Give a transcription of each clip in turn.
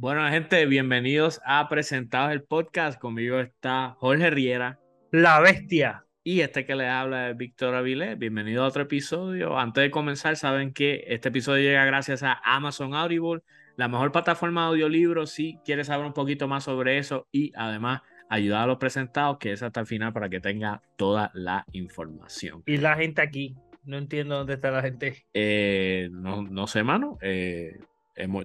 Bueno, gente, bienvenidos a Presentados el Podcast. Conmigo está Jorge Riera. La bestia. Y este que les habla es Víctor Avilés. Bienvenido a otro episodio. Antes de comenzar, saben que este episodio llega gracias a Amazon Audible, la mejor plataforma de audiolibros. Si quieres saber un poquito más sobre eso y además ayudar a los presentados, que es hasta el final para que tenga toda la información. Y la gente aquí. No entiendo dónde está la gente. Eh, no, no sé, mano. Eh,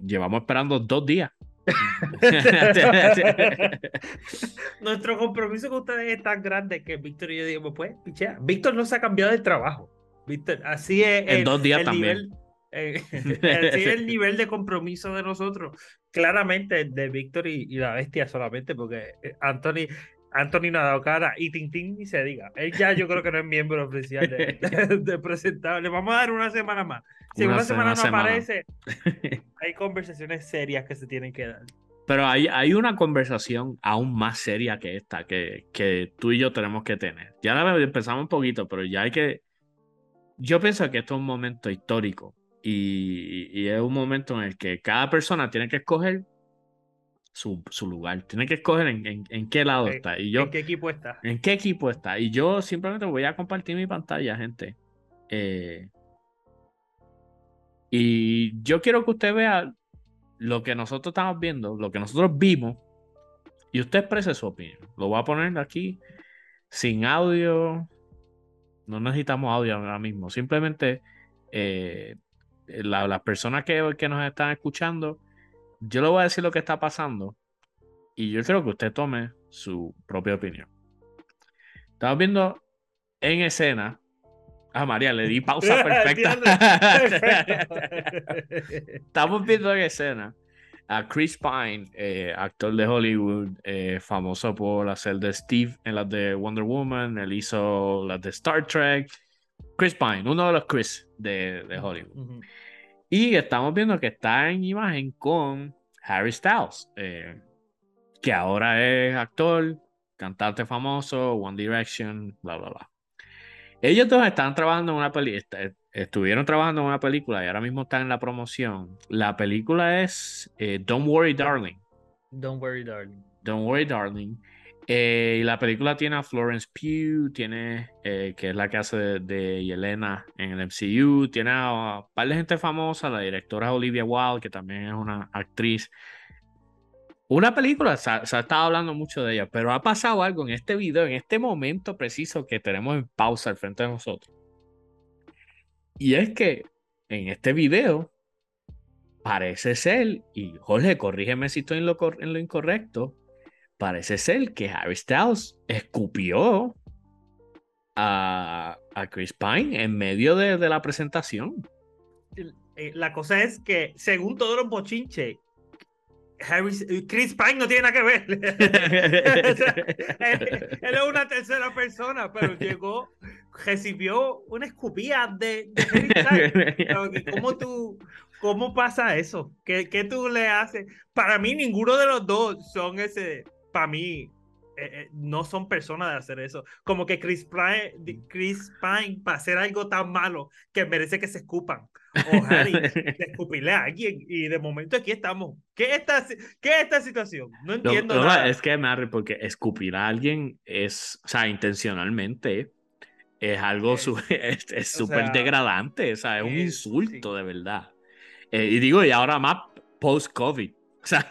llevamos esperando dos días. Nuestro compromiso con ustedes es tan grande que Víctor y yo digo, pues, pichea. Víctor no se ha cambiado de trabajo. Víctor, así es. En dos días también. Nivel, eh, así es el nivel de compromiso de nosotros. Claramente de Víctor y, y, la bestia solamente, porque eh, Anthony, Anthony no ha dado cara y Tintín ni se diga. Él ya yo creo que no es miembro oficial de, de, Le vamos a dar una semana más. Si una, semana no aparece, hay conversaciones serias que se tienen que dar. Pero hay, hay una conversación aún más seria que esta que, que tú y yo tenemos que tener. Ya la empezamos un poquito, pero ya hay que... Yo pienso que esto es un momento histórico y, y es un momento en el que cada persona tiene que escoger su, su, lugar. Tiene que escoger en, en, qué lado está. Y yo, ¿En qué equipo está? ¿En qué equipo está? Y yo simplemente voy a compartir mi pantalla, gente. Eh, y yo quiero que usted vea lo que nosotros estamos viendo, lo que nosotros vimos, y usted exprese su opinión. Lo voy a poner aquí sin audio. No necesitamos audio ahora mismo. Simplemente eh, las personas que, que nos están escuchando yo le voy a decir lo que está pasando y yo creo que usted tome su propia opinión. Estamos viendo en escena. Ah, María, le di pausa perfecta. Estamos viendo en escena a Chris Pine, eh, actor de Hollywood, eh, famoso por hacer de Steve en las de Wonder Woman. Él hizo las de Star Trek. Chris Pine, uno de los Chris de, de Hollywood. Y estamos viendo que está en imagen con Harry Styles, eh, que ahora es actor, cantante famoso, One Direction, bla, bla, bla. Ellos dos están trabajando en una película, estuvieron trabajando en una película y ahora mismo están en la promoción. La película es eh, Don't Worry Darling. Don't Worry Darling. Don't Worry Darling. Eh, y la película tiene a Florence Pugh, tiene, eh, que es la que hace de, Yelena en el MCU, tiene a un par de gente famosa, la directora Olivia Wilde, que también es una actriz. Una película, se ha, estado hablando mucho de ella, pero ha pasado algo en este video, en este momento preciso que tenemos en pausa al frente de nosotros. Y es que en este video parece ser, y Jorge, corrígeme si estoy en lo incorrecto, parece ser que Harry Styles escupió a, Chris Pine en medio de, la presentación. Eh, la cosa es que, según todos los bochinches, eh, Chris Pine no tiene nada que ver. él, es una tercera persona, pero llegó, recibió una escupida de, de ¿Cómo tú, cómo pasa eso? ¿Qué, ¿Qué, tú le haces? Para mí, ninguno de los dos son ese para mí, eh, eh, no son personas de hacer eso. Como que Chris Pine, Chris Pine para hacer algo tan malo que merece que se escupan. O Harry, de escupirle a alguien. Y de momento aquí estamos. ¿Qué es esta, qué esta situación? No entiendo nada. Es que me porque escupir a alguien es, o sea, intencionalmente es algo es súper degradante. O sea, es un insulto de verdad. Eh, y digo, y ahora más post-COVID. O sea,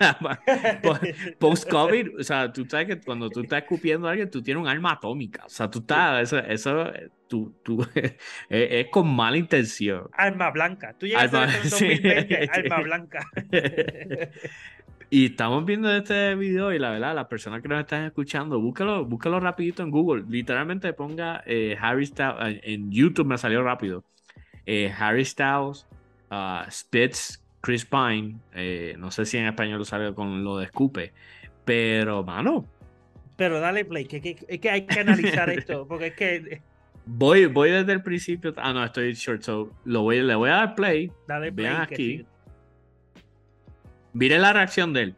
post-COVID, o sea, tú sabes que cuando tú estás escupiendo a alguien, tú tienes un arma atómica. O sea, tú estás, eso, eso tú, tú, es, con mala intención. Arma blanca. Tú llegas a 2020, arma blanca. y estamos viendo este video y la verdad, las personas que nos están escuchando, búscalo, búscalo rapidito en Google. Literalmente ponga eh, Harry Styles, en YouTube me salió rápido. Eh, Harry Styles, uh, Spitz Chris Pine, eh, no sé si en español lo sabe con lo de escupe, pero mano. Pero dale play, que, es que hay que analizar esto, porque es que... Voy, voy desde el principio. Ah, no, estoy short, so lo voy, le voy a dar play. Dale play. Vean aquí. Mire la reacción de él.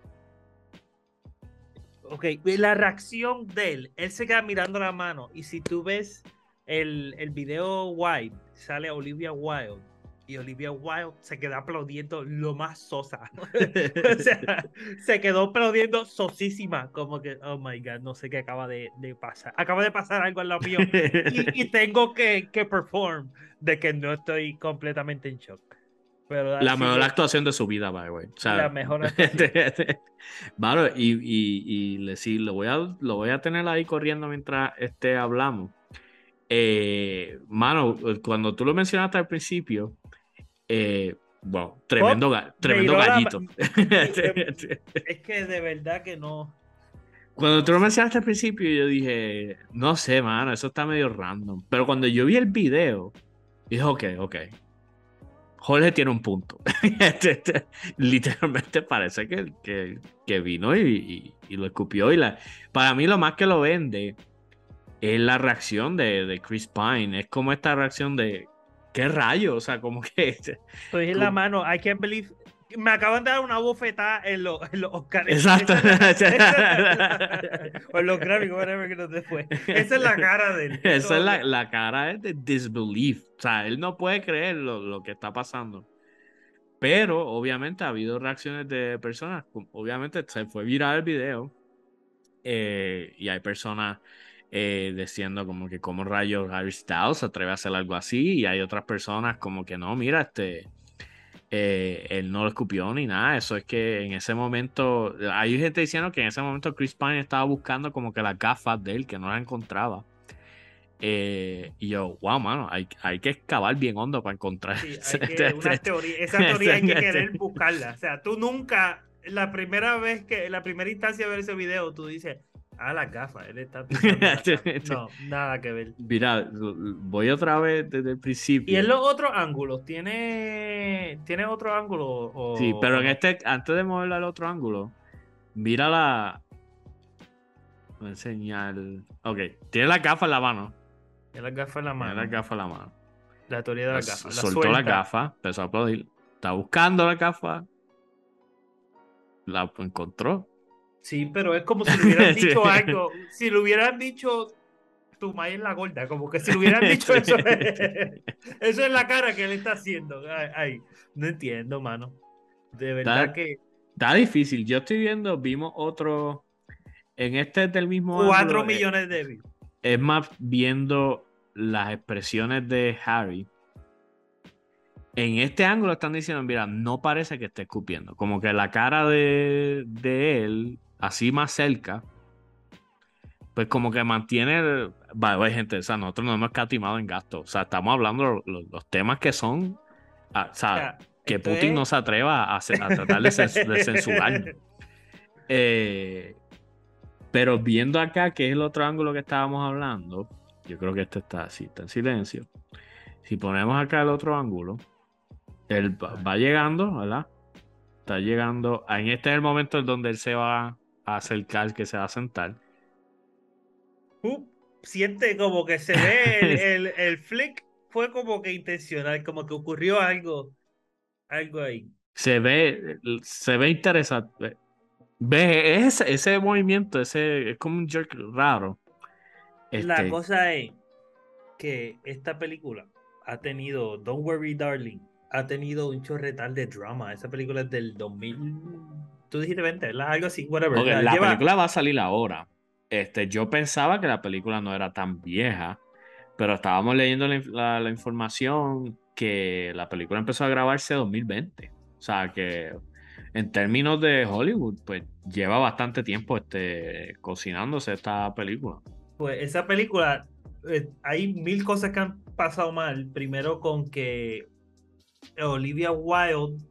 Ok, la reacción de él. Él se queda mirando la mano. Y si tú ves el, el video White, sale Olivia Wilde y Olivia Wilde se queda aplaudiendo lo más sosa. o sea, se quedó aplaudiendo sosísima, como que, oh my god, no sé qué acaba de, de pasar. Acaba de pasar algo en lo mío y, y tengo que, que perform de que no estoy completamente en shock. Pero la mejor actuación de su vida, by the way. O sea, la mejor Bueno, y, y, y sí, lo voy, a, lo voy a tener ahí corriendo mientras este, hablamos. Eh, mano, cuando tú lo mencionaste al principio, eh, bueno, tremendo, tremendo gallito. es que de verdad que no. Cuando tú lo mencionaste al principio, yo dije, no sé, mano, eso está medio random. Pero cuando yo vi el video, dije, ok, ok. Jorge tiene un punto. Literalmente parece que, que, que vino y, y, lo escupió. Y la, para mí lo más que lo vende es la reacción de, de Chris Pine. Es como esta reacción de, ¿qué rayo? O sea, como que... Estoy en la mano, I can't believe... Me acaban de dar una bofetada en los, en los Oscars. Exacto. o en los Grammy, whatever que no te fue. Esa es la cara de él. Esa es la, la, cara de disbelief. O sea, él no puede creer lo, lo que está pasando. Pero obviamente ha habido reacciones de personas. Obviamente se fue viral el video. Eh, y hay personas eh, diciendo como que como rayos Harry Styles se atreve a hacer algo así y hay otras personas como que no, mira, este, eh, él no lo escupió ni nada, eso es que en ese momento, hay gente diciendo que en ese momento Chris Pine estaba buscando como que las gafas de él, que no las encontraba. Eh, y yo, wow, mano, hay, hay que excavar bien hondo para encontrar. esa teoría hay que querer buscarla. O sea, tú nunca, la primera vez que, la primera instancia de ver ese video, tú dices, Ah, las gafas, él está No, nada que ver. Mira, voy otra vez desde el principio. ¿Y en los otros ángulos? ¿Tiene, ¿tiene otro ángulo? Sí, pero en este, antes de moverlo al otro ángulo, mira la. Voy a enseñar. Ok, tiene la gafa en la mano. Tiene la gafa en la mano. Tiene la gafa en la mano. La teoría de la gafa. soltó la gafa, empezó a aplaudir. Está buscando la gafa. La encontró Sí, pero es como si le hubieran dicho algo. Si le hubieran dicho tu madre es la gorda, como que si le hubieran dicho eso. eso es la cara que él está haciendo. Ay, no entiendo, mano. De verdad que. Está difícil. Yo estoy viendo, vimos otro. En este es del mismo. Cuatro eh, millones de views. Es más, viendo las expresiones de Harry. En este ángulo están diciendo, mira, no parece que esté escupiendo. Como que la cara de, de él así más cerca, pues como que mantiene, vaya, gente, o sea, nosotros no hemos catimado en gasto, o sea, estamos hablando de los, temas que son, ah, o sea, que Putin no se atreva a, tratar de, censurar. Eh, pero viendo acá, que es el otro ángulo que estábamos hablando, yo creo que este está así, está en silencio. Si ponemos acá el otro ángulo, él va llegando, ¿verdad? Está llegando. En este es el momento en donde él se va a acercar, que se va a sentar. Uh, siente como que se ve el, el, flick, fue como que intencional, como que ocurrió algo, algo ahí. Se ve, se ve interesante. Ve ese, ese movimiento, ese es como un jerk raro. La este cosa es que esta película ha tenido Don't Worry Darling, ha tenido un chorretal de drama. Esa película es del 2000 tú dijiste 20, ¿verdad? Algo así, whatever. la película va a salir ahora. Este, yo pensaba que la película no era tan vieja, pero estábamos leyendo la, la, información que la película empezó a grabarse en 2020. O sea que en términos de Hollywood, pues lleva bastante tiempo este, cocinándose esta película. Pues esa película, eh, hay mil cosas que han pasado mal. Primero con que Olivia Wilde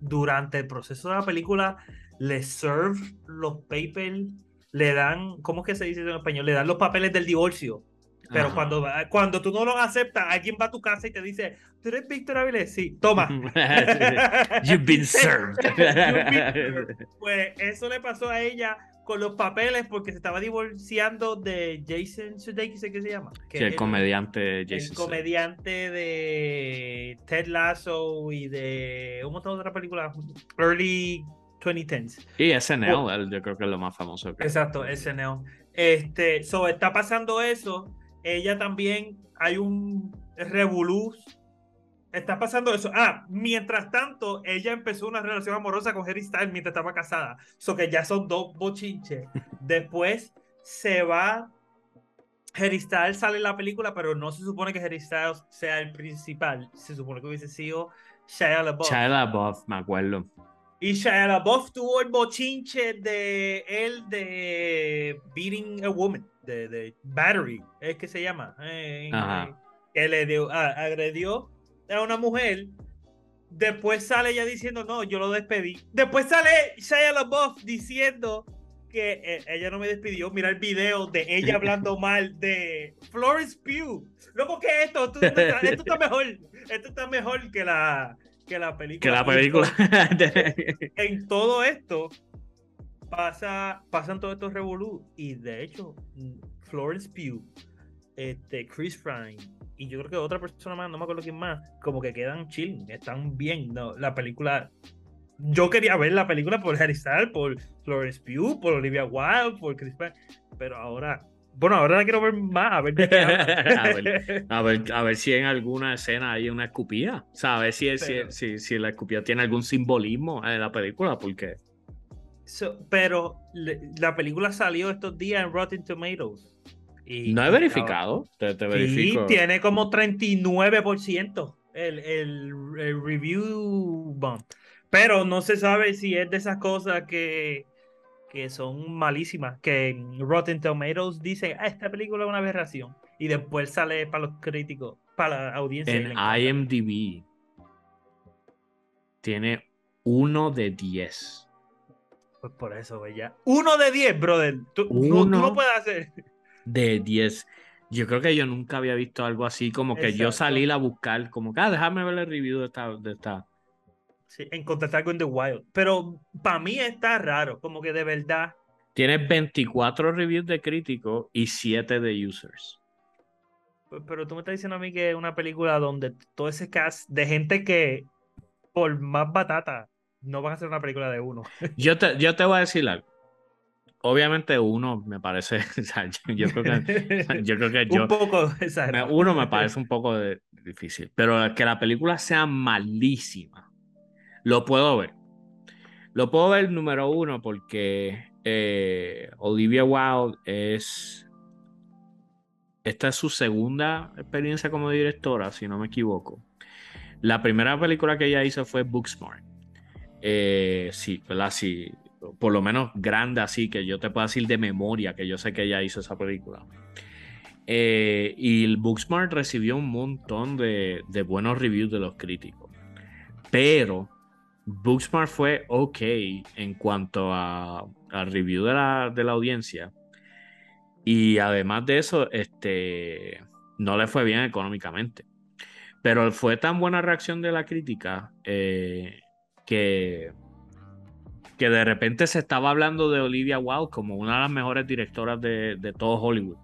durante el proceso de la película le serve los papers, le dan, ¿cómo es que se dice en español? Le dan los papeles del divorcio. Pero cuando, cuando tú no los aceptas, alguien va a tu casa y te dice, ¿tú eres Víctor Avilés? Sí, toma. You've been served. pues eso le pasó a ella con los papeles porque se estaba divorciando de Jason Sudeikis, ¿qué se llama? Que el, comediante Jason El comediante de Ted Lasso y de un montón de otras películas early 2010s. Y SNL, yo creo que es lo más famoso. Exacto, SNL. Este, so, está pasando eso. Ella también, hay un revoluz Está pasando eso. Ah, mientras tanto, ella empezó una relación amorosa con Harry Styles mientras estaba casada. So que ya son dos bochinches. Después se va. Harry Styles sale en la película, pero no se supone que Harry Styles sea el principal. Se supone que hubiese sido Shia LaBeouf. Shia LaBeouf, me acuerdo. Y Shia LaBeouf tuvo el bochinche de él de Beating a Woman, de, de Battery, es que se llama. Eh, Ajá. que le dio, ah, agredió a una mujer. Después sale ella diciendo, no, yo lo despedí. Después sale Shia LaBeouf diciendo que eh, ella no me despidió. Mira el video de ella hablando mal de Florence Pugh. Loco, ¿qué es esto? Esto, esto está- esto está mejor. Esto está mejor que la, que la película. Que la película. en todo esto pasa, pasan todos estos revolú y de hecho mm, Florence Pugh, este, Chris Pine y yo creo que otra persona más, no me acuerdo quién más, como que quedan chill, están bien, no, la película yo quería ver la película por Harry Styles, por Florence Pugh, por Olivia Wilde, por Chris Pine, pero ahora bueno, ahora la quiero ver más, a ver de qué. A ver, A ver, a ver si en alguna escena hay una escupida. O sea, a ver si, si, Pero- si, si la escupida tiene algún simbolismo en la película, porque So, pero le- la película salió estos días en Rotten Tomatoes. Y, no he y verificado. Te, te verifico. tiene como 39% el, el, el review bump. Pero no se sabe si es de esas cosas que, que son malísimas. Que en Rotten Tomatoes dicen, ah, esta película es una aberración. Y después sale para los críticos, para la audiencia. y En. IMDb tiene uno de 10. Pues por eso, ya. Uno de 10, brother. Tú, no- tú Uno. no puedes hacer. De 10. Yo creo que yo nunca había visto algo así, como que yo salí a buscar, como que, ah, déjame ver el review de esta. De esta. Sí, encontrar algo en The Wild. Pero para mí está raro. Como que de verdad. Tiene 24 reviews de críticos y 7 de users. Pero tú me estás diciendo a mí que es una película donde todo ese cast de gente que por más batata no van a hacer una película de uno. Yo te, yo te voy a decir algo. Obviamente uno me parece, o sea, yo, yo creo que, yo creo que yo, Un poco me- uno me parece un poco de- difícil, pero que la película sea malísima, lo puedo ver. Lo puedo ver número uno porque eh, Olivia Wilde es, esta es su segunda experiencia como directora, si no me equivoco. La primera película que ella hizo fue Booksmart. Eh, sí, ¿verdad? Sí, por lo menos grande así, que yo te puedo decir de memoria, que yo sé que ella hizo esa película. Eh, y el Booksmart recibió un montón de, de buenos reviews de los críticos. Pero Booksmart fue ok en cuanto a, al review de la, de la audiencia. Y además de eso, este, no le fue bien económicamente. Pero fue tan buena reacción de la crítica eh, que, que de repente se estaba hablando de Olivia Wilde como una de las mejores directoras de, de todo Hollywood.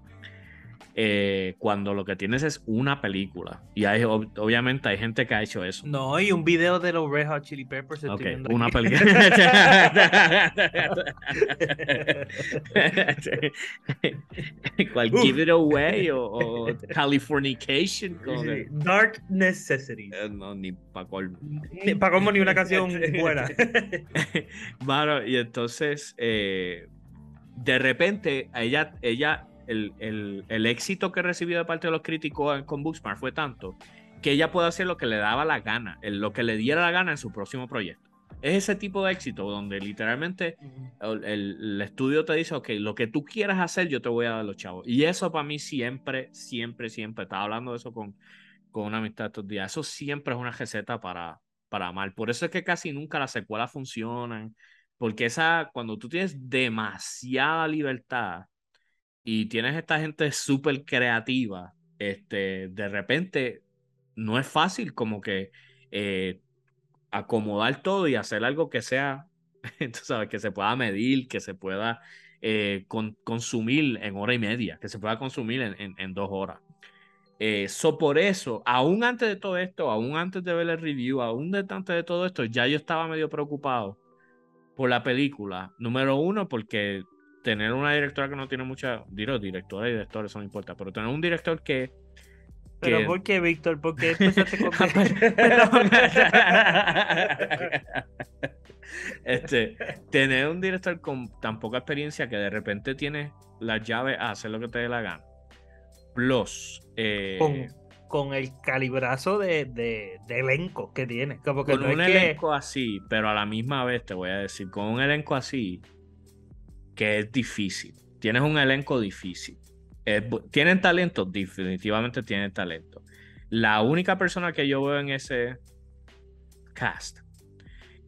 Eh, cuando lo que tienes es una película. Y hay, ob- obviamente hay gente que ha hecho eso. No, y un video de los Red Hot Chili Peppers. Ok, una película. ¿Cuál Uf. Give It Away o, o Californication? que- Dark Necessities. Eh, no, ni pa' colmo. Ni- Para como ni una canción buena. Mano, y entonces, eh, de repente, ella, ella el, el- el éxito que recibió de parte de los críticos con Booksmart fue tanto que ella puede hacer lo que le daba la gana, lo que le diera la gana en su próximo proyecto. Es ese tipo de éxito donde literalmente el estudio te dice, ok, lo que tú quieras hacer, yo te voy a dar los chavos. Y eso para mí siempre, siempre, siempre, estaba hablando de eso con, con una amistad estos días, eso siempre es una receta para, para amar. Por eso es que casi nunca las secuelas funcionan, porque esa, cuando tú tienes demasiada libertad y tienes esta gente súper creativa, este, de repente no es fácil como que eh, acomodar todo y hacer algo que sea, tú sabes, que se pueda medir, que se pueda eh, con- consumir en hora y media, que se pueda consumir en, en- dos horas. Eh, so por eso, aún antes de todo esto, aún antes de ver el review, aún antes de todo esto, ya yo estaba medio preocupado por la película. Número uno, porque tener una directora que no tiene mucha, digo, directora y directores, eso no importa, pero tener un director que ¿Pero por qué, Víctor? ¿Por qué empezaste con este, tener un director con tan poca experiencia que de repente tiene las llaves a hacer lo que te dé la gana. Plus, eh, con, el calibrazo de, de, elenco que tiene. con un elenco así, pero a la misma vez te voy a decir, con un elenco así, que es difícil. Tienes un elenco difícil. tienen talento, definitivamente tienen talento. La única persona que yo veo en ese cast,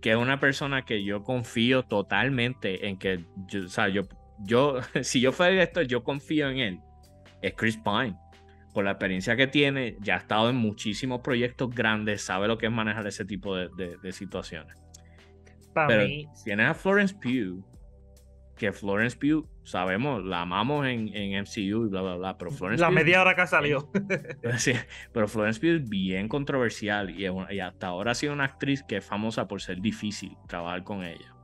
que es una persona que yo confío totalmente en que, o sea, yo, yo, si yo fuera esto, yo confío en él, es Chris Pine. Por la experiencia que tiene, ya ha estado en muchísimos proyectos grandes, sabe lo que es manejar ese tipo de, situaciones. Pero tienes a Florence Pugh, que Florence Pugh, sabemos, la amamos en, en MCU y bla, bla, bla, pero Florence La media hora que salió. sí, pero Florence Pugh es bien controversial y, y, hasta ahora ha sido una actriz que es famosa por ser difícil trabajar con ella.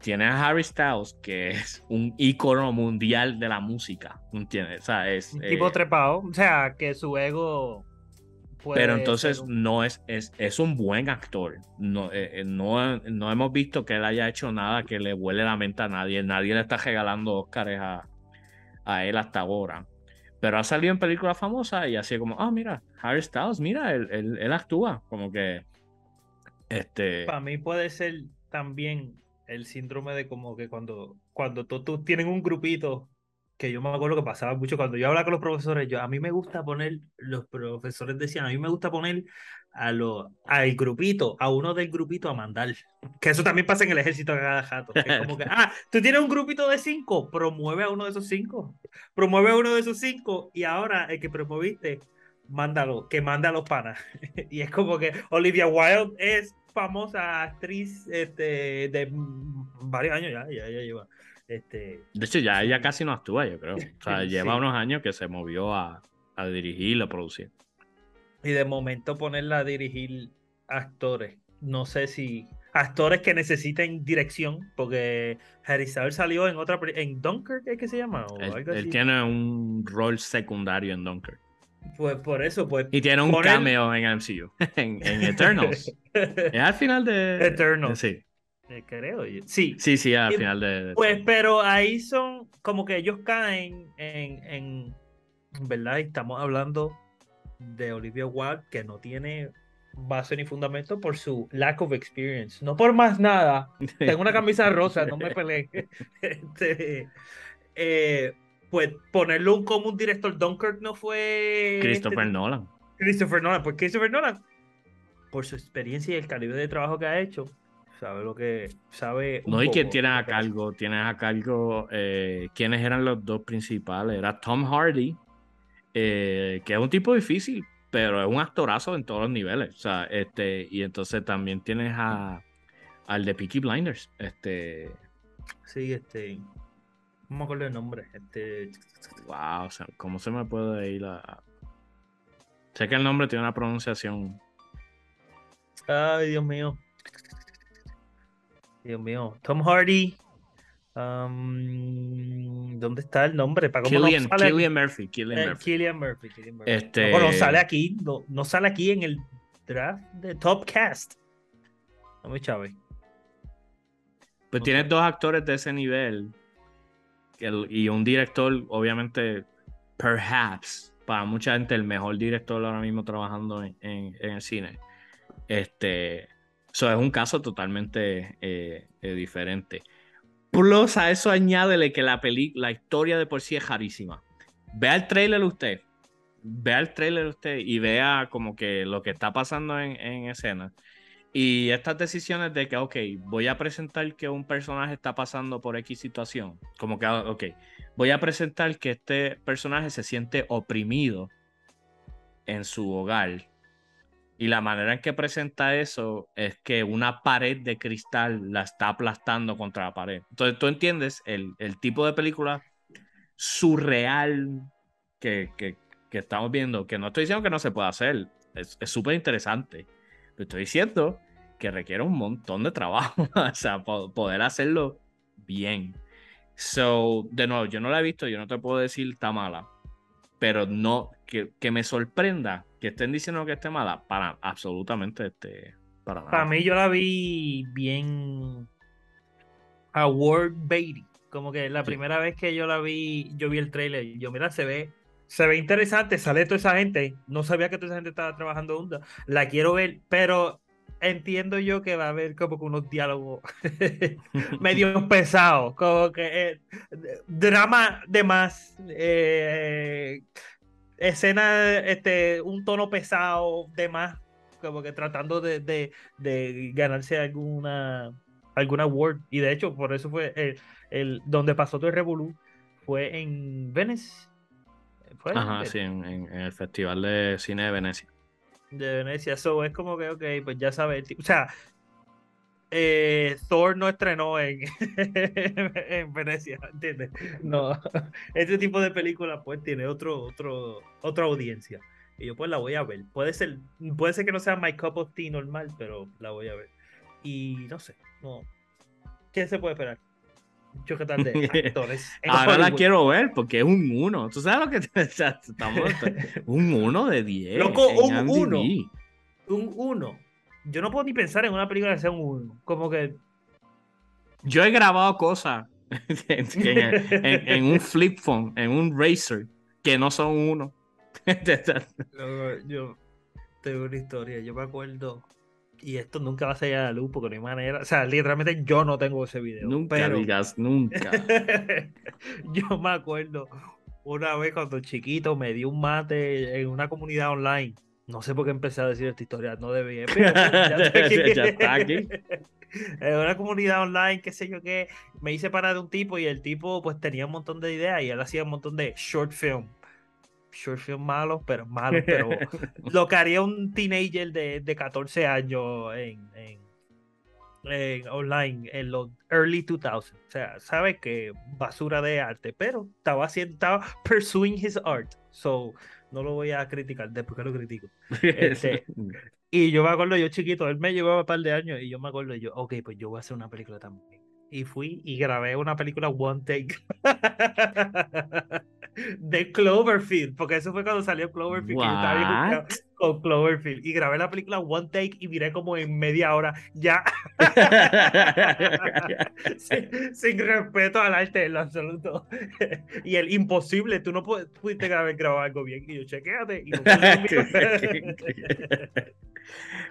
Tiene a Harry Styles, que es un ícono mundial de la música, ¿entiendes? O sea, es... Un tipo eh, trepado, o sea, que su ego pero entonces no es, es, es, un buen actor. No, eh, eh, no, no, hemos visto que él haya hecho nada que le huele la mente a nadie. Nadie le está regalando Oscars a, a él hasta ahora. Pero ha salido en películas famosas y así como, ah, mira, Harry Styles, mira, él, él, él, actúa. Como que. Este... Para mí puede ser también el síndrome de como que cuando, cuando tú tienen un grupito que yo me acuerdo que pasaba mucho cuando yo hablaba con los profesores, yo a mí me gusta poner, los profesores decían, a mí me gusta poner a lo, al grupito, a uno del grupito a mandar. Que eso también pasa en el ejército de cada jato. como que, ah, tú tienes un grupito de cinco, promueve a uno de esos cinco. Promueve a uno de esos cinco y ahora el que promoviste, mándalo, que manda a los panas. y es como que Olivia Wilde es famosa actriz este, de varios años ya, ya, ya lleva este, de hecho, ya ella casi no actúa, yo creo. O sea, lleva unos años que se movió a, a dirigir, a producir. Y de momento ponerla a dirigir actores. No sé si actores que necesiten dirección, porque Harry Styles salió en otra en Dunkirk, ¿qué que se llama? él, tiene un rol secundario en Dunkirk. Pues por eso, pues. Y tiene un cameo en MCU, en, Eternals. es al final de. Eternals. Sí. Eh, creo. Sí. Sí, sí, al final de, Pues, pero ahí son como que ellos caen en, en ¿verdad? estamos hablando de Olivia Wilde que no tiene base ni fundamento por su lack of experience. No por más nada. Tengo una camisa rosa, no me peleé. Este, eh, pues ponerlo como un director Dunkirk no fue. Christopher este, Nolan. Christopher Nolan, pues Christopher Nolan, por su experiencia y el calibre de trabajo que ha hecho, sabe lo que sabe. no, y que tienes a cargo, tienes a cargo eh, quiénes eran los dos principales. Era Tom Hardy, eh, que es un tipo difícil, pero es un actorazo en todos los niveles. O sea, este, y entonces también tienes a al de Peaky Blinders. Este. Sí, este. No me acuerdo el nombre. Este. Wow, o sea, ¿cómo se me puede ir a. Sé que el nombre tiene una pronunciación. Ay, Dios mío. Dios mío. Tom Hardy. Um, ¿Dónde está el nombre? ¿Para Killian, Murphy. Killian eh, Murphy. Killian Murphy. Este... No, sale aquí. No, sale aquí en el draft de Top Cast. No me chave. Pues tienes dos actores de ese nivel y un director, obviamente, perhaps, para mucha gente, el mejor director ahora mismo trabajando en, en el cine. Este, eso es un caso totalmente eh, eh, diferente. Plus a eso añádele que la, la historia de por sí es jarísima. Vea el trailer usted, vea el trailer usted y vea como que lo que está pasando en, escena. Y estas decisiones de que, ok, voy a presentar que un personaje está pasando por X situación. Como que, ok, voy a presentar que este personaje se siente oprimido en su hogar y la manera en que presenta eso es que una pared de cristal la está aplastando contra la pared. Entonces tú entiendes el, tipo de película surreal que, estamos viendo, que no estoy diciendo que no se pueda hacer, es súper interesante. Pero estoy diciendo que requiere un montón de trabajo, o sea, poder hacerlo bien. So, de nuevo, yo no la he visto, yo no te puedo decir está mala, pero no, que, que me sorprenda que estén diciendo que esté mala, para absolutamente este, para nada. Para mí yo la vi bien award baity. Como que la Sí. primera vez que yo la vi, yo vi el trailer y yo, mira, se ve, se ve interesante, sale toda esa gente. No sabía que toda esa gente estaba trabajando junta. La quiero ver, pero entiendo yo que va a haber como que unos diálogos medio pesados, como que eh, drama de más, eh, escena, este, un tono pesado de más, como que tratando de, de, de ganarse alguna alguna award. Y de hecho por eso fue el, el donde pasó todo el revolú fue en Venice. Fue Ajá, sí, en, en- el Festival de Cine de Venecia. de Venecia. So es como que ok pues ya sabes o sea eh, Thor no estrenó en, en Venecia ¿entiendes? no este tipo de película pues tiene otro otro otra audiencia y yo pues la voy a ver puede ser puede ser que no sea my cup of tea normal pero la voy a ver y no sé no ¿qué se puede esperar? Mucho que tal de actores Ahora la quiero ver porque es un 1. ¿Tú sabes lo que te, estamos? un 1 de 10. Loco, un IMDb. uno. un 1 yo no puedo ni pensar en una película que sea un 1 como que Yo he grabado cosas en, en- en- en un flip phone, en un Razer, que no son uno. Luego, yo tengo una historia, yo me acuerdo, y esto nunca va a salir a la luz porque no hay manera, o sea, literalmente yo no tengo ese video. nunca pero digas nunca. yo me acuerdo una vez cuando chiquito me di un mate en una comunidad online. No sé por qué empecé a decir esta historia, no debía. pero ya estoy aquí. Ya está aquí. En una comunidad online, qué sé yo qué, me hice parar de un tipo y el tipo pues tenía un montón de ideas y él hacía un montón de short film. Short film malos, pero malos, pero lo que haría un teenager de, de 14 años en, en- en online en los early 2000. O sea, sabe que basura de arte, pero estaba haciendo, estaba pursuing his art. So, no lo voy a criticar, después que lo critico. Este, Y yo me acuerdo, yo chiquito, él me llevaba un par de años y yo me acuerdo, yo, ok, pues yo voy a hacer una película también. Y fui y grabé una película One Take de Cloverfield, porque eso fue cuando salió Cloverfield, que yo estaba con Cloverfield. Y grabé la película One Take y miré como en media hora, ya, sin, sin respeto al arte en lo absoluto. y el imposible, tú no pu- pudiste haber grabado algo bien. Y yo, chequéate. Y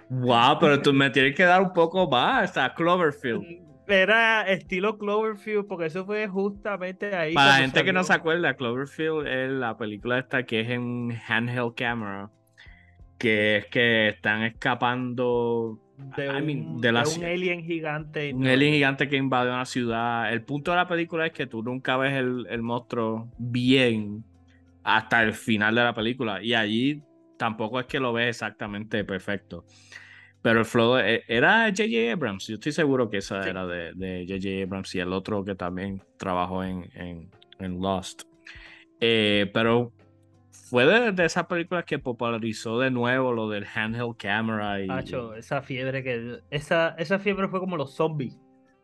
wow, pero tú me tienes que dar un poco más a Cloverfield. Era estilo Cloverfield, porque eso fue justamente ahí. Para la gente que no se acuerda, Cloverfield es la película esta que es en handheld camera, que es que están escapando de I un, mean, de la de un ci- alien gigante. un alien gigante que invade una ciudad. El punto de la película es que tú nunca ves el, el monstruo bien hasta el final de la película y allí tampoco es que lo ves exactamente perfecto. Pero el flow eh, era J.J. Abrams. Yo estoy seguro que esa Sí. era de de J.J. Abrams y el otro que también trabajó en, en, en Lost. Eh, pero fue de, de esas películas que popularizó de nuevo lo del handheld camera. Y, Hacho, esa fiebre que. Esa, esa fiebre fue como los zombies.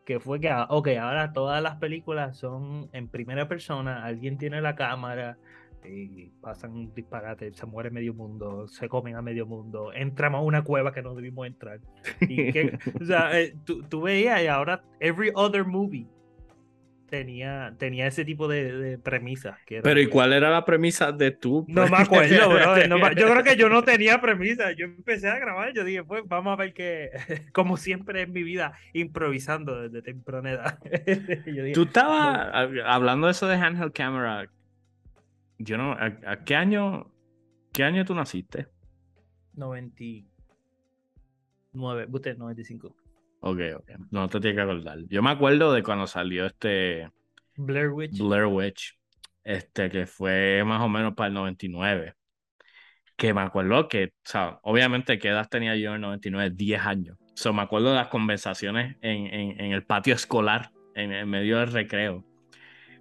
Que fue que, ah, ok, ahora todas las películas son en primera persona. Alguien tiene la cámara y pasan un disparate. Se muere medio mundo, se comen a medio mundo. Entramos a una cueva que no debimos entrar. Y que, o sea, eh, tú, tú veías y ahora every other movie tenía, tenía ese tipo de, de premisas. Que Pero ¿y cuál era la premisa de tu? No me acuerdo, bro. no yo creo que yo no tenía premisa. Yo empecé a grabar, yo dije, pues vamos a ver que, como siempre en mi vida, improvisando desde temprana edad. Dije, Tú estabas hab- hablando de eso de handheld camera. Yo no, ¿a, a qué año, qué año tú naciste? 99, usted 95. Ok, ok. No te tienes que acordar. Yo me acuerdo de cuando salió este Blair Witch. Blair Witch, este que fue más o menos para el 99. Que me acuerdo que, o sea, obviamente, ¿qué edad tenía yo en el 99? 10 años. So, me acuerdo de las conversaciones en, en- en el patio escolar, en, en medio del recreo.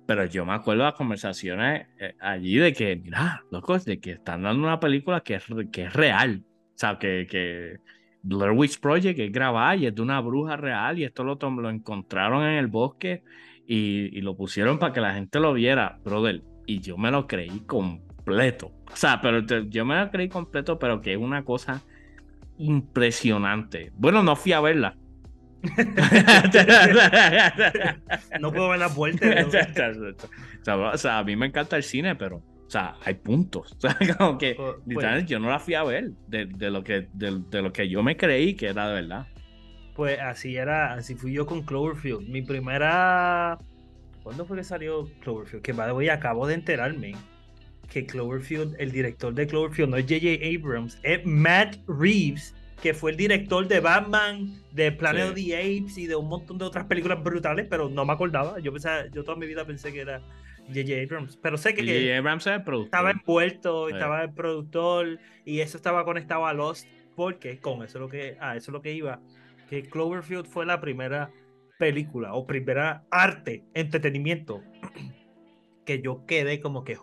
Pero yo me acuerdo de las conversaciones eh, allí de que, mira, locos, de que están dando una película que es, que es real. O sea, que, que Blair Witch Project es grabada y es de una bruja real y esto lo, lo encontraron en el bosque y, y lo pusieron para que la gente lo viera, brother. Y yo me lo creí completo. O sea, pero yo me la creí completo, pero que es una cosa impresionante. Bueno, no fui a verla. no puedo ver la vuelta. o sea, a mí me encanta el cine, pero sea, hay puntos. O sea, como que pues, literalmente yo no la fui a ver de, lo que, de, lo que yo me creí que era de verdad. Pues así era, así fui yo con Cloverfield. Mi primera. ¿Cuándo fue que salió Cloverfield? Que va de acabo de enterarme que Cloverfield, el director de Cloverfield no es J.J. Abrams, es Matt Reeves, que fue el director de Batman, de Planet of the Apes y de un montón de otras películas brutales, pero no me acordaba. Yo pensaba, yo toda mi vida pensé que era J.J. Abrams. Pero sé que, Abrams el productor. estaba envuelto, estaba el productor y eso estaba conectado a Lost porque con eso es lo que, ah, eso es lo que iba, que Cloverfield fue la primera película o primera arte, entretenimiento que yo quedé como que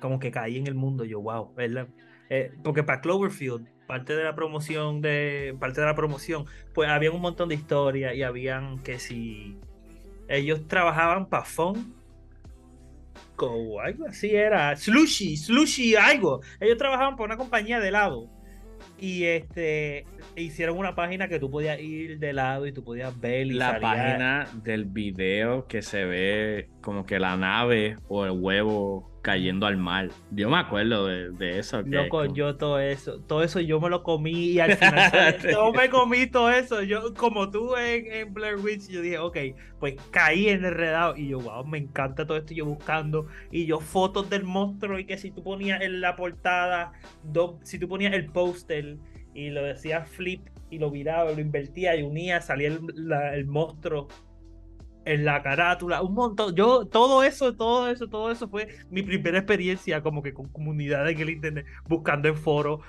como que caí en el mundo. Yo, wow, ¿verdad? Eh, porque para Cloverfield, parte de la promoción de parte de la promoción, pues había un montón de historias y habían que si ellos trabajaban para Fun o algo así era, Slushy, Slushy, algo. Ellos trabajaban por una compañía de helado y este hicieron una página que tú podías ir de lado y tú podías ver y la página del video que se ve como que la nave o el huevo cayendo al mar. Yo me acuerdo de, eso. Loco, yo todo eso, todo eso yo me lo comí y al final yo me comí todo eso. Yo, como tú en, en, Blair Witch, yo dije, ok, pues caí en el redado y yo, wow, me encanta todo esto. Yo buscando y yo fotos del monstruo y que si tú ponías en la portada, si tú ponías el póster y lo decías flip y lo viraba, lo invertía y unía, salía el, el monstruo en la carátula, un montón. Yo, todo eso, todo eso, todo eso fue mi primera experiencia como que con comunidad en el internet, buscando en foros,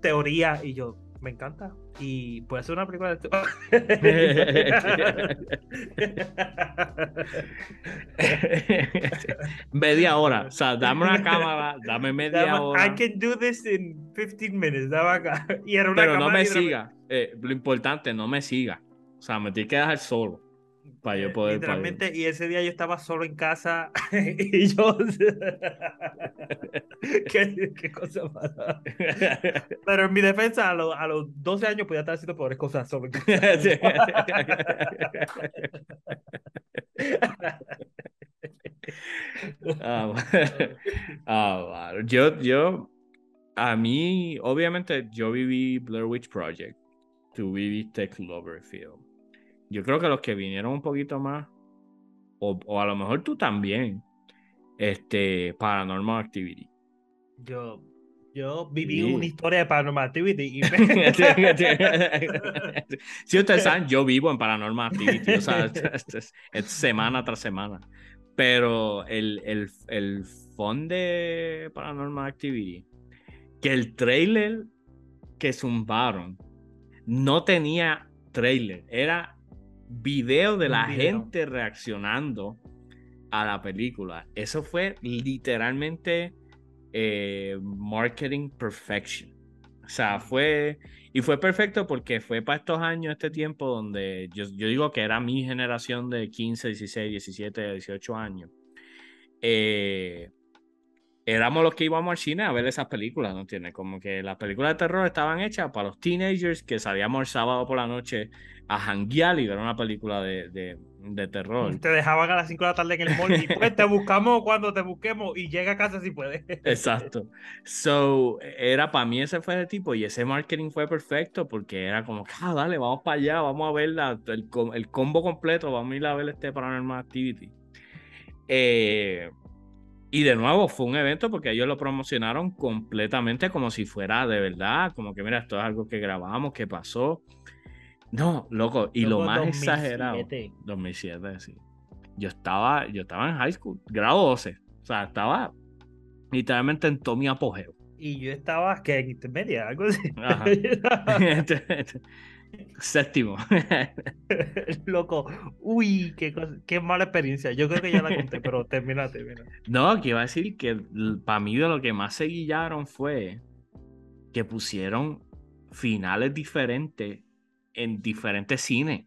teoría, y yo, me encanta. Y puede ser una película de media hora. O sea, dame una cámara, dame media hora. I can do this in 15 minutes. Dame acá. Y era una Pero no me siga. Eh, lo importante, no me siga. O sea, me tienes que dejar solo. Para yo poder. Literalmente, y ese día yo estaba solo en casa y yo. ¿Qué, cosa mala. Pero en mi defensa, a, a, los 12 años podía estar haciendo peores cosas solo en casa. ah, ah, Yo, yo, a mí, obviamente, yo viví Blair Witch Project. Tú viviste Cloverfield yo creo que los que vinieron un poquito más, o, a lo mejor tú también, este, Paranormal Activity. Yo, yo viví una historia de Paranormal Activity. Y si ustedes saben, yo vivo en Paranormal Activity, o sea, es, semana tras semana. Pero el, el, el fondo de Paranormal Activity, que el trailer que zumbaron no tenía trailer, era video de la gente reaccionando a la película. Eso fue literalmente eh, marketing perfection. O sea, fue. Y fue perfecto porque fue para estos años, este tiempo, donde yo, yo digo que era mi generación de 15, 16, 17, 18 años. Eh, éramos los que íbamos al cine a ver esas películas, ¿no entiendes? Como que las películas de terror estaban hechas para los teenagers que salíamos el sábado por la noche a janguear y ver una película de, de, terror. Te dejaban a las 5 de la tarde en el mall y pues te buscamos cuando te busquemos y llega a casa si puedes. Exacto. So, era para mí ese fue el tipo y ese marketing fue perfecto porque era como, ah, dale, vamos para allá, vamos a ver la, el, el combo completo, vamos a ir a ver este Paranormal Activity. Eh, y de nuevo, fue un evento porque ellos lo promocionaron completamente como si fuera de verdad, como que mira, esto es algo que grabamos, que pasó. No, loco, y lo más exagerado, 2007, sí. Yo estaba, yo estaba en high school, grado 12, o sea, estaba literalmente en todo mi apogeo. Y yo estaba, que en intermedia, algo así. Séptimo. Loco, uy, qué, qué mala experiencia. Yo creo que ya la conté, pero termina, termina. No, que iba a decir que para mí de lo que más se guillaron fue que pusieron finales diferentes en diferentes cines.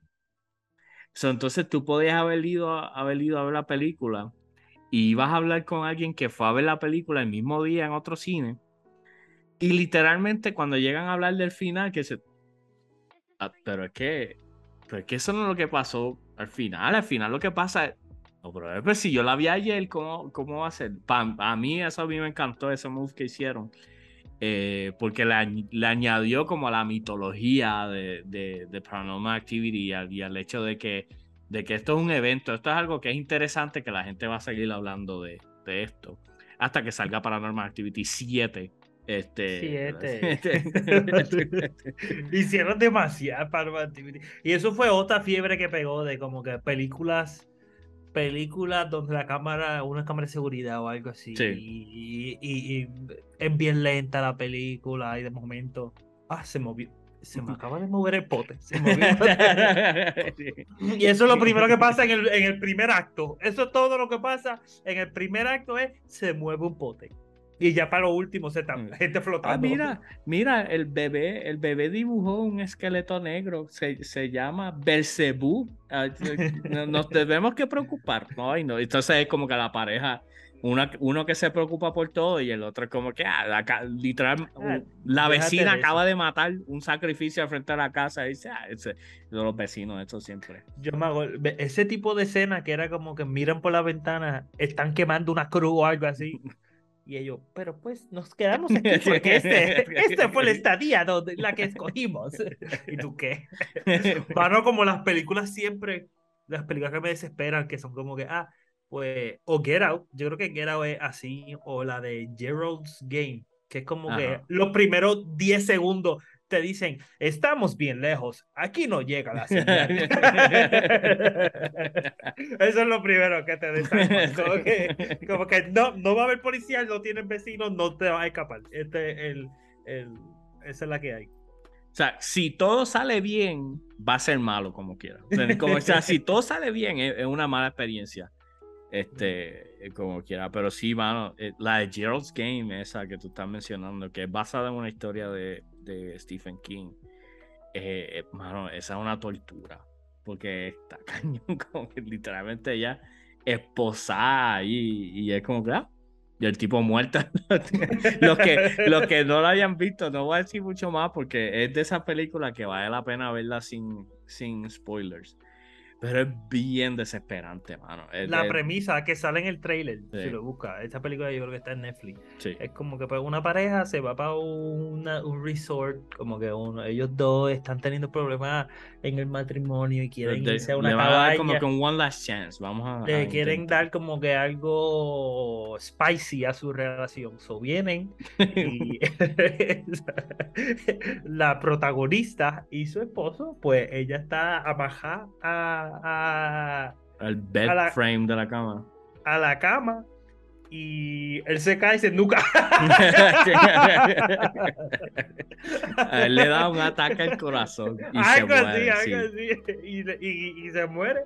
entonces tú podías haber ido, a, haber ido a ver la película y ibas a hablar con alguien que fue a ver la película el mismo día en otro cine. Y literalmente cuando llegan a hablar del final, que se... Ah, pero es que... Pero que eso no es lo que pasó al final. Al final lo que pasa es... No, pero pues, si yo la vi ayer, ¿cómo, cómo va a ser? a mí eso a mí me encantó, ese move que hicieron. Eh, porque le, le, añadió como a la mitología de, de, de Paranormal Activity y al, hecho de que, de que esto es un evento, esto es algo que es interesante, que la gente va a seguir hablando de, de esto, hasta que salga Paranormal Activity 7. Este, Siete. Hicieron demasiado Paranormal Activity. Y eso fue otra fiebre que pegó de como que películas películas donde la cámara, una cámara de seguridad o algo así, y, es bien lenta la película y de momento, ah, se movió. Se me acaba de mover el pote. y eso es lo primero que pasa en el, en el primer acto. Eso es todo lo que pasa en el primer acto es se mueve un pote. Y ya para lo último se está mm. gente flotando. Ah, mira, mira, el bebé, el bebé dibujó un esqueleto negro. Se, se llama Belcebú. Ah, nos debemos que preocupar. No, y no. Entonces es como que la pareja, una, uno que se preocupa por todo y el otro es como que, ah, literal, ah, la vecina acaba de matar un sacrificio al frente de la casa. Y dice, ah, ese, los vecinos, eso siempre. Yo me hago ese tipo de escena que era como que miran por la ventana, están quemando una cruz o algo así. Y ellos, pero pues nos quedamos aquí porque este, este fue la estadía donde, la que escogimos. ¿Y tú qué? Bueno, como las películas siempre, las películas que me desesperan, que son como que, ah, pues, o Get Out, yo creo que Get Out es así, o la de Gerald's Game, que es como que los primeros 10 segundos te dicen, estamos bien lejos, aquí no llega la señal. Eso es lo primero que te dicen. Como que, no, no va a haber policía, no tienen vecinos, no te va a escapar. Este, el, el, esa es la que hay. O sea, si todo sale bien, va a ser malo como quiera. O sea, si todo sale bien, es, una mala experiencia. Este, como quiera. Pero sí, mano, eh, la de Gerald's Game, esa que tú estás mencionando, que es basada en una historia de, de Stephen King, eh, mano, esa es una tortura. Porque está cañón, como que literalmente ella esposada y, y es como que, ah, y el tipo muerto. los, que, los que no lo hayan visto, no voy a decir mucho más porque es de esa película que vale la pena verla sin, sin spoilers. Pero es bien desesperante, mano. la premisa que sale en el trailer, si lo busca, esta película yo creo que está en Netflix. Es como que pues, una pareja se va para un resort, como que uno, ellos dos están teniendo problemas en el matrimonio y quieren irse a una le a dar como que un one last chance. Vamos a. Le quieren dar como que algo spicy a su relación. So vienen y la protagonista y su esposo, pues ella está amajada a a, al bed frame de la cama. A la cama. Y él se cae y se nuca. a él le da un ataque al corazón. Y se muere, así, Y, y, y se muere.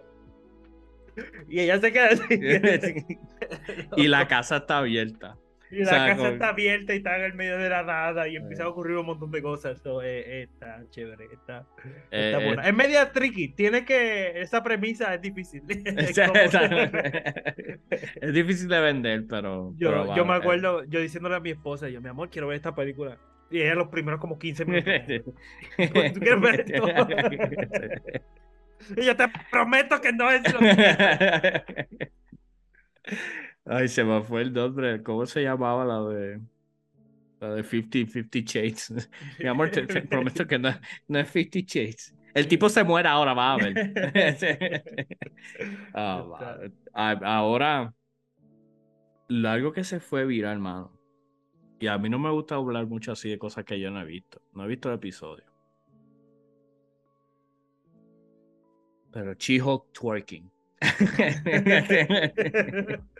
Y ella se queda así. y la casa está abierta. Y la casa está abierta y está en el medio de la nada y empieza a ocurrir un montón de cosas. Eso está chévere, está, eh, buena. Es media tricky, tiene que. Esa premisa es difícil. es, difícil de vender, pero. Yo, yo me acuerdo, yo diciéndole a mi esposa, yo, mi amor, quiero ver esta película. Y ella los primeros como 15 minutos. ¿Tú quieres ver esto? y yo te prometo que no es lo que. Ay, se me fue el nombre. ¿Cómo se llamaba la de la de 50, 50 Shades? Mi amor, te, prometo que no, no, es 50 Shades. El tipo se muere ahora, va a ver. Ah, ah, ahora, algo que se fue viral, hermano. Y a mí no me gusta hablar mucho así de cosas que yo no he visto. No he visto el episodio. Pero Chiho twerking.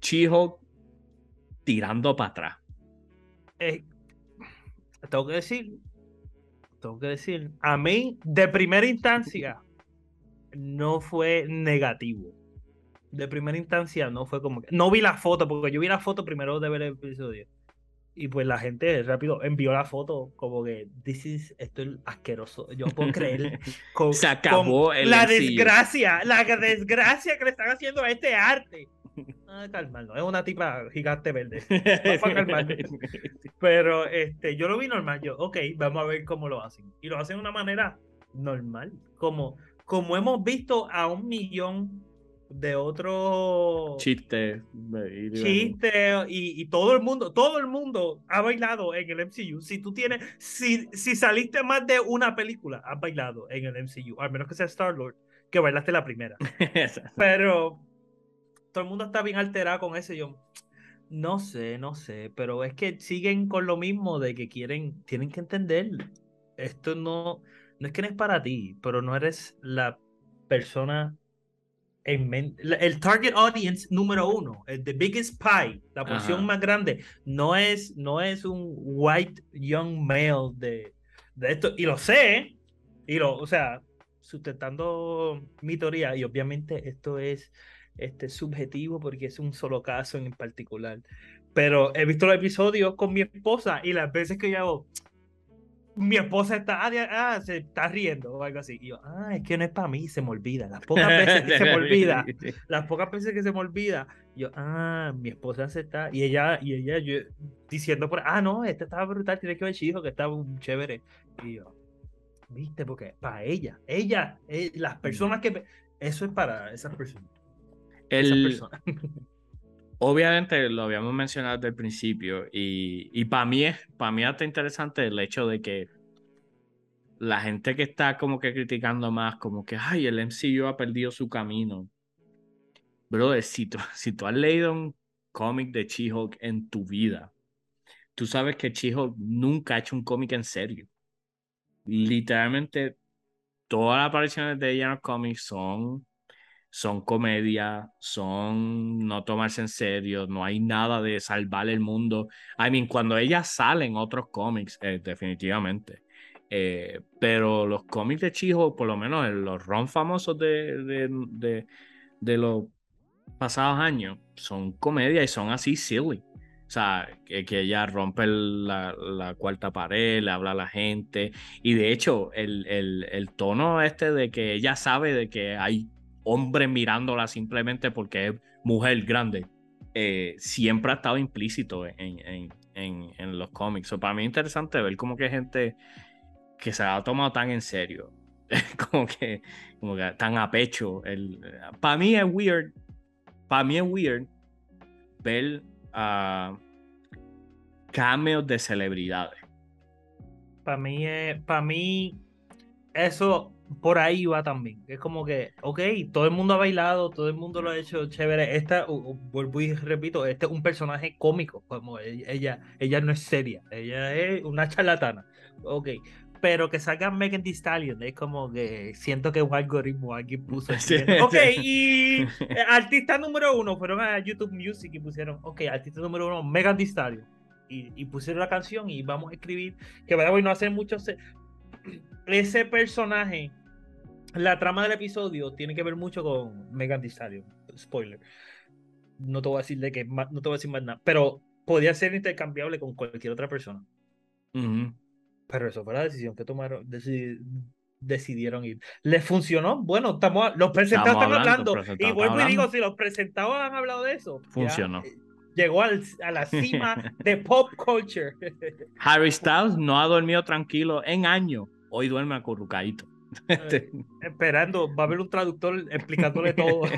Chiho tirando para atrás. Eh, tengo que decir, tengo que decir, a mí de primera instancia no fue negativo. De primera instancia no fue como que, no vi la foto, porque yo vi la foto primero de ver el episodio. Y pues la gente rápido envió la foto como que, this is, esto es asqueroso. Yo no puedo creer. Con, Se acabó el la desgracia, la desgracia que le están haciendo a este arte. Ah, calmarnos, es una tipa gigante verde. Pero este, yo lo vi normal, yo, ok, vamos a ver cómo lo hacen. Y lo hacen de una manera normal, como, como hemos visto a un millón de otros Chiste. chistes y, y todo el mundo, todo el mundo ha bailado en el MCU. Si tú tienes, si, si saliste más de una película, has bailado en el MCU, al menos que sea Star Lord, que bailaste la primera. Pero todo el mundo está bien alterado con eso. y Yo no sé, no sé, pero es que siguen con lo mismo de que quieren, tienen que entender. Esto no, no es que no es para ti, pero no eres la persona en el target audience número uno, el the biggest pie, la porción Ajá. más grande, no es, no es un white young male de, de esto, y lo sé, y lo, o sea, sustentando mi teoría, y obviamente esto es este, subjetivo porque es un solo caso en particular, pero he visto los episodios con mi esposa y las veces que yo hago, mi esposa está, ah, ah, se está riendo o algo así, y yo, ah, es que no es para mí, se me olvida, las pocas veces que se me olvida, las pocas veces que se me olvida, yo, ah, mi esposa se está, y ella, y ella, yo, diciendo por, ah, no, este estaba brutal, tiene que ver chico, que estaba un chévere, y yo, viste, porque para ella, ella, eh, las personas que, eso es para esas personas, esas El, personas. obviamente lo habíamos mencionado desde el principio y, y para mí es para mí hasta interesante el hecho de que la gente que está como que criticando más como que ay el MCU ha perdido su camino brother si tú, si tú has leído un cómic de She-Hulk en tu vida tú sabes que She-Hulk nunca ha hecho un cómic en serio. Literalmente todas las apariciones de ella en los cómics son son comedia, son no tomarse en serio, no hay nada de salvar el mundo. I mean, cuando ella sale en otros cómics, eh, definitivamente. Eh, pero los cómics de Chijo, por lo menos en los ron famosos de, de, de, de los pasados años, son comedia y son así silly. O sea, que, que ella rompe la, la cuarta pared, le habla a la gente. Y de hecho, el, el, el tono este de que ella sabe de que hay hombres mirándola simplemente porque es mujer grande, eh, siempre ha estado implícito en, en, en, en los cómics. So, para mí es interesante ver como que gente que se ha tomado tan en serio, como que, como que tan a pecho. El, para mí es weird, para mí es weird ver a cameos de celebridades. Para mí, para mí, eso por ahí va también. Es como que, ok, todo el mundo ha bailado, todo el mundo lo ha hecho chévere. Esta, vuelvo y repito, este es un personaje cómico, como ella, ella, ella no es seria, ella es una charlatana. Ok, pero que salga Megan Thee Stallion es como que siento que un algoritmo alguien puso. Sí, diciendo, ok, sí. y eh, artista número uno fueron a YouTube Music y pusieron, ok, artista número uno, Megan Thee Stallion. Y, y pusieron la canción y vamos a escribir, que vaya a no hacer mucho. se- Ese personaje, la trama del episodio tiene que ver mucho con Megan Thee Stallion. Spoiler. No te voy a decir de que más- no te voy a decir más nada, pero podía ser intercambiable con cualquier otra persona. Ujú. Pero eso fue la decisión que tomaron, deci- decidieron ir. ¿Les funcionó? Bueno, estamos, los presentados Estamos están hablando, hablando. Y vuelvo y digo, si los presentados han hablado de eso, Funcionó. eh, llegó al- a la cima de pop culture. Harry Styles no ha dormido tranquilo en años. Hoy duerme acurrucadito. Eh, Esperando, va a haber un traductor explicándole todo.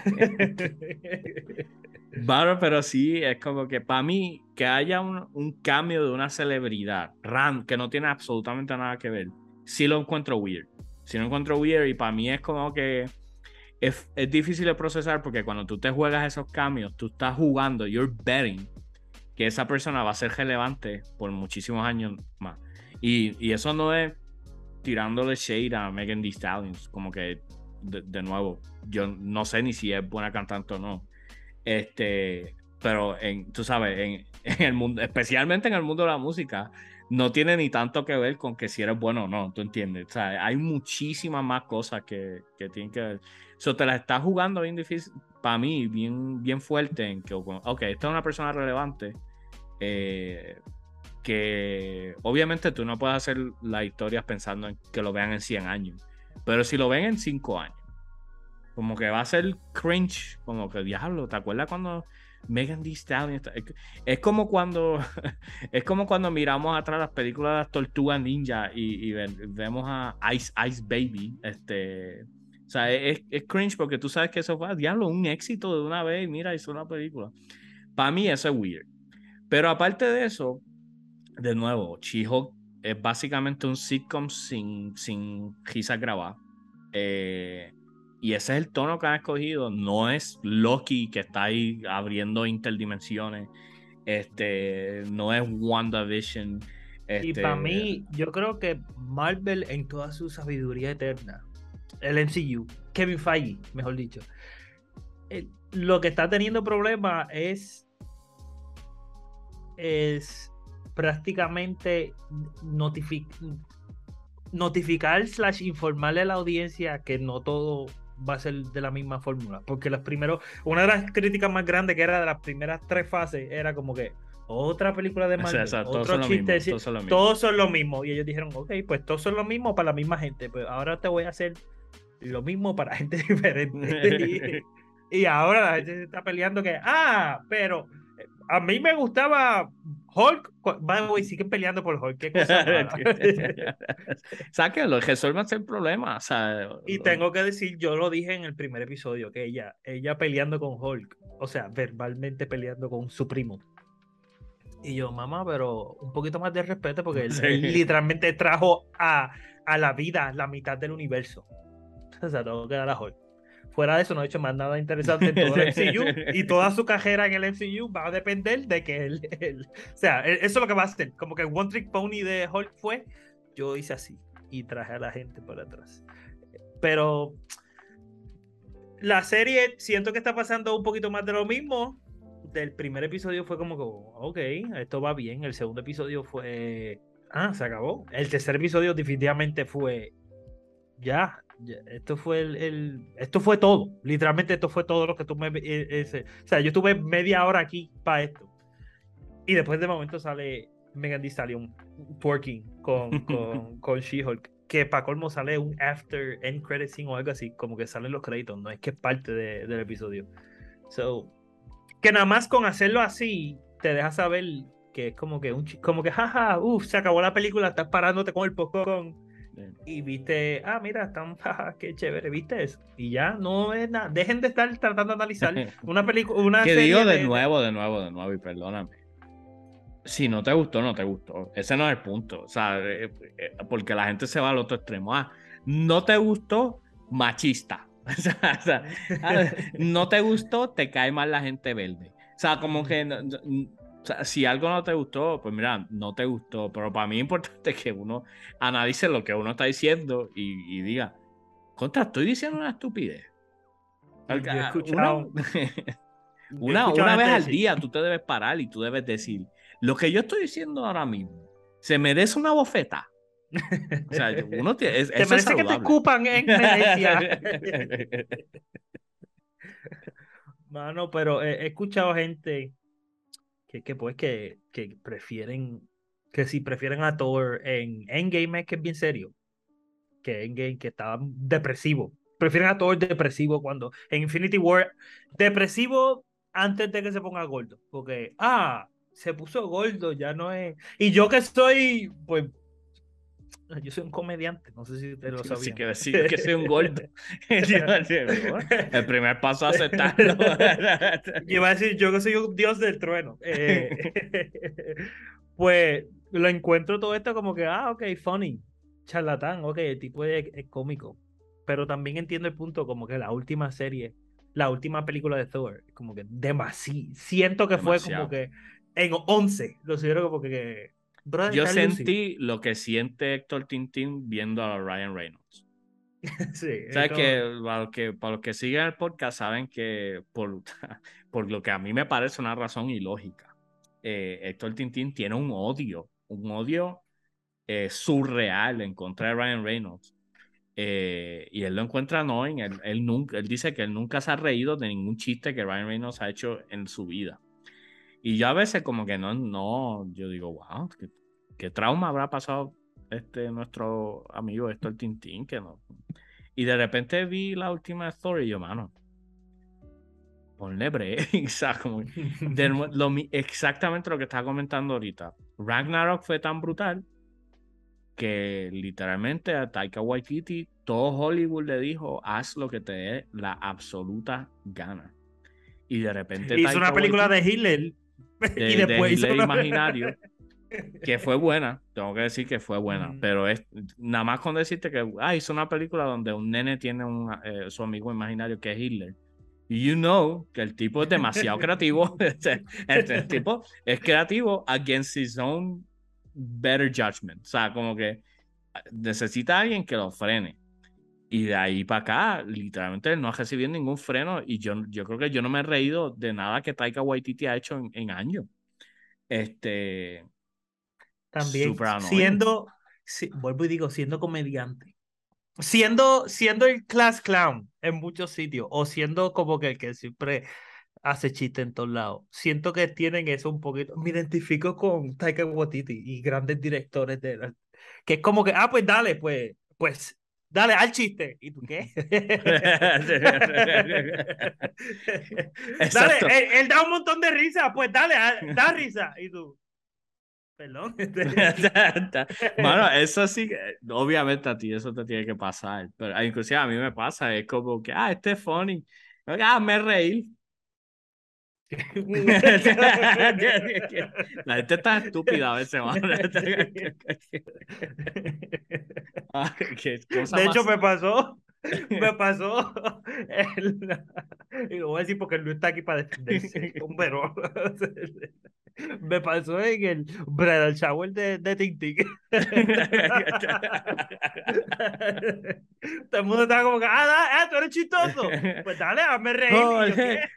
Claro, pero sí, es como que para mí que haya un, un cambio de una celebridad ran, que no tiene absolutamente nada que ver, sí lo encuentro weird. Sí lo encuentro weird y para mí es como que es, es difícil de procesar porque cuando tú te juegas esos cambios, tú estás jugando, you're betting que esa persona va a ser relevante por muchísimos años más. Y, y eso no es tirándole shade a Megan Thee Stallion, como que de, de nuevo, yo no sé ni si es buena cantante o no. Este, pero en, tú sabes, en, en el mundo, especialmente en el mundo de la música, no tiene ni tanto que ver con que si eres bueno o no, ¿tú entiendes? O sea, hay muchísimas más cosas que, que tienen que ver. Eso te la estás jugando bien difícil, para mí, bien, bien fuerte en que, ok, esta es una persona relevante, eh, que obviamente tú no puedes hacer las historias pensando en que lo vean en 100 años, pero si lo ven en 5 años, como que va a ser cringe, como que diablo, ¿te acuerdas cuando Megan Thee Stallion es, como cuando es como cuando miramos atrás las películas de las tortugas ninja y, vemos a Ice Ice Baby, este o sea, es, es, cringe porque tú sabes que eso fue, diablo, un éxito de una vez, mira, hizo una película. Para mí eso es weird. Pero aparte de eso, de nuevo, She-Hulk es básicamente un sitcom sin, sin risas grabadas. Eh, y ese es el tono que han escogido. No es Loki que está ahí abriendo interdimensiones. Este, no es WandaVision. Este... Y para mí, yo creo que Marvel en toda su sabiduría eterna, el MCU, Kevin Feige, mejor dicho, lo que está teniendo problema es es prácticamente notificar slash informarle a la audiencia que no todo va a ser de la misma fórmula. Porque los primeros, una de las críticas más grandes que era de las primeras tres fases era como que otra película de Marvel, otro chiste, todos, son lo mismo. Y ellos dijeron, ok, pues todos son lo mismo para la misma gente. Pues ahora te voy a hacer lo mismo para gente diferente. y, y, ahora la gente se está peleando que, ah, pero a mí me gustaba Hulk. By siguen peleando por Hulk. Qué cosa. Sáquenlo, resuelvan el problema. y tengo que decir, yo lo dije en el primer episodio, que ella, ella peleando con Hulk, o sea, verbalmente peleando con su primo. Y yo, mamá, pero un poquito más de respeto porque él, literalmente trajo a, a, la vida la mitad del universo. O sea, tengo que dar a Hulk. Fuera de eso, no ha hecho más nada interesante en todo el MCU y toda su carrera en el MCU va a depender de que él, o sea, e, eso es lo que va a hacer. Como que el One Trick Pony de Hulk fue, yo hice así y traje a la gente por atrás. Pero la serie siento que está pasando un poquito más de lo mismo. Del primer episodio fue como que, ok, esto va bien. El segundo episodio fue, ah, se acabó. El tercer episodio definitivamente fue, ya, esto fue el, esto fue todo. Literalmente esto fue todo lo que tú me e, ese, o sea, yo tuve media hora aquí para esto. Y después de momento sale Megan Thee Stallion twerking con, con, con She-Hulk. Que para colmo sale un after end credit scene o algo así, como que salen los créditos, no es que es parte de, del episodio. So, que nada más con hacerlo así, te deja saber que es como que un como que jaja, uff, se acabó la película, estás parándote con el popcorn y viste, ah, mira, están, qué chévere, viste eso. Y ya no es nada. Dejen de estar tratando de analizar una película. Una que digo de, nuevo, de nuevo, de nuevo, y perdóname. Si no te gustó, no te gustó. Ese no es el punto. O sea, eh, eh, porque la gente se va al otro extremo. Ah, no te gustó, machista. o sea, ah, no te gustó, te cae mal la gente verde. O sea, como que o sea, si algo no te gustó, pues mira, no te gustó. Pero para mí es importante que uno analice lo que uno está diciendo y, diga, contra, estoy diciendo una estupidez. Una, una, vez al día tú te debes parar y tú debes decir, lo que yo estoy diciendo ahora mismo, se merece una bofeta. O sea, uno tiene, te merece que te escupan en Venecia. Mano, pero he escuchado gente que, pues que, que prefieren, que si prefieren a Thor en Endgame es que es bien serio, que Endgame que estaba depresivo. Prefieren a Thor depresivo cuando en Infinity War, depresivo antes de que se ponga gordo, porque, ah, se puso gordo, ya no es... Y yo que estoy, pues, yo soy un comediante, no sé si te lo sabían. Sí, que decir que soy un gordo. el primer paso a aceptarlo. yo iba a decir, yo que soy un dios del trueno. Eh, pues lo encuentro todo esto como que, ah, ok, funny, charlatán, ok, el tipo es, cómico. Pero también entiendo el punto como que la última serie, la última película de Thor, como que demasiado, siento que fue como que en 11, lo siento como que yo sentí lo que siente Héctor Tintín viendo a Ryan Reynolds. sí, ¿Sabes que, para, los que, para los que siguen el podcast saben que por, por lo que a mí me parece una razón ilógica, eh, Héctor Tintín tiene un odio, un odio eh, surreal en contra de Ryan Reynolds. Eh, y él lo encuentra annoying. Él, él, nunca, él dice que él nunca se ha reído de ningún chiste que Ryan Reynolds ha hecho en su vida. Y yo a veces como que no, no, yo digo, wow, qué, qué trauma habrá pasado este nuestro amigo Héctor Tintín, que no. Y de repente vi la última story y yo, mano, ponle break, como, exactamente lo que estaba comentando ahorita. Ragnarok fue tan brutal que literalmente a Taika Waititi todo Hollywood le dijo haz lo que te dé la absoluta gana y de repente hizo una película de Hitler y después hizo imaginario que fue buena tengo que decir que fue buena mm. pero es nada más con decirte que ah, hizo una película donde un nene tiene un eh, su amigo imaginario que es Hitler you know que el tipo es demasiado creativo el tipo es creativo against his own better judgment. O sea, como que ah, necesita alguien que lo frene. Y de ahí para acá, literalmente no ha recibido ningún freno. Y yo, yo creo que yo no me he reído de nada que Taika Waititi ha hecho en, años. Este. También siendo, vuelvo y digo, siendo comediante. Siendo, siendo el class clown en muchos sitios. O siendo como que el que siempre hace chiste en todos lados. Siento que tienen eso un poquito. Me identifico con Taika Waititi y grandes directores de que es como que, ah, pues dale, pues, pues, dale al chiste. ¿Y tú qué? dale, él, da un montón de risa, pues dale, da risa. Y tú. Perdón. bueno, eso sí, obviamente a ti eso te tiene que pasar, pero inclusive a mí me pasa, es como que, ah, este es funny, ah, me reír, la gente está estúpida a veces, De hecho, me pasó. Me pasó. y lo voy a decir porque no está aquí para defenderse. Pero me pasó en el bridal shower de, de Ting. Todo el mundo estaba como que, ah, ah, tú eres chistoso. Pues dale, hazme reír.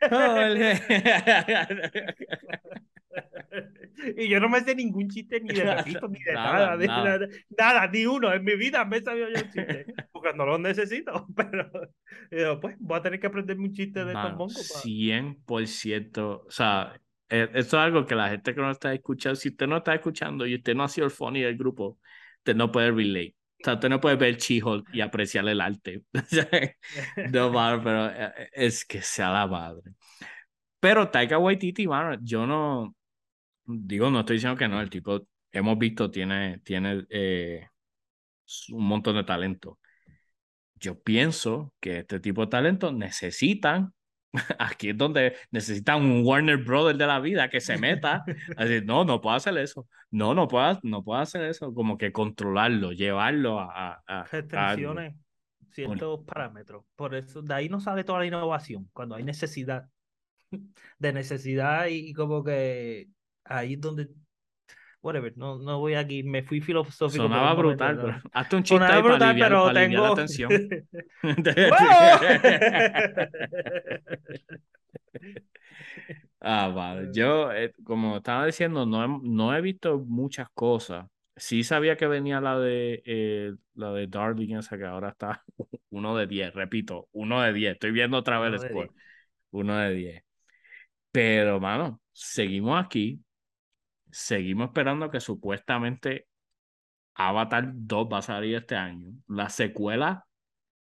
y yo no me sé ningún chiste ni de repito, ni de nada, nada, nada. ni uno. En mi vida me he sabido yo un chiste, porque no lo necesito, pero pues voy a tener que aprenderme un chiste de Tom Bongo. 100%, o sea, eh, esto es algo que la gente que no está escuchando, si usted no está escuchando y usted no ha sido el funny del grupo, usted no puede relate. O sea, usted no puede ver Chihol y apreciar el arte. no, pero eh, eh, es que sea la madre. Pero Taika Waititi, mano, yo no, digo, no estoy diciendo que no, el tipo, hemos visto, tiene, tiene un montón de talento. Yo pienso que este tipo de talento necesitan Aquí es donde necesita un Warner Brother de la vida que se meta. Así, no, no puedo hacer eso. No, no puedo, no puedo hacer eso. Como que controlarlo, llevarlo a. a Restricciones, ciertos parámetros. Por eso, de ahí no sale toda la innovación. Cuando hay necesidad. De necesidad y como que ahí es donde whatever, no, no voy aquí, me fui filosófico. Sonaba brutal, pero hazte un chiste Sonaba brutal, pero tengo... la atención. ah, vale. Yo, eh, como estaba diciendo, no he, no he visto muchas cosas. Sí sabía que venía la de eh, la de Darling, esa que ahora está uno de 10, repito, uno de 10. Estoy viendo otra vez el score. Uno de 10. Pero, mano, seguimos aquí seguimos esperando que supuestamente Avatar 2 va a salir este año. La secuela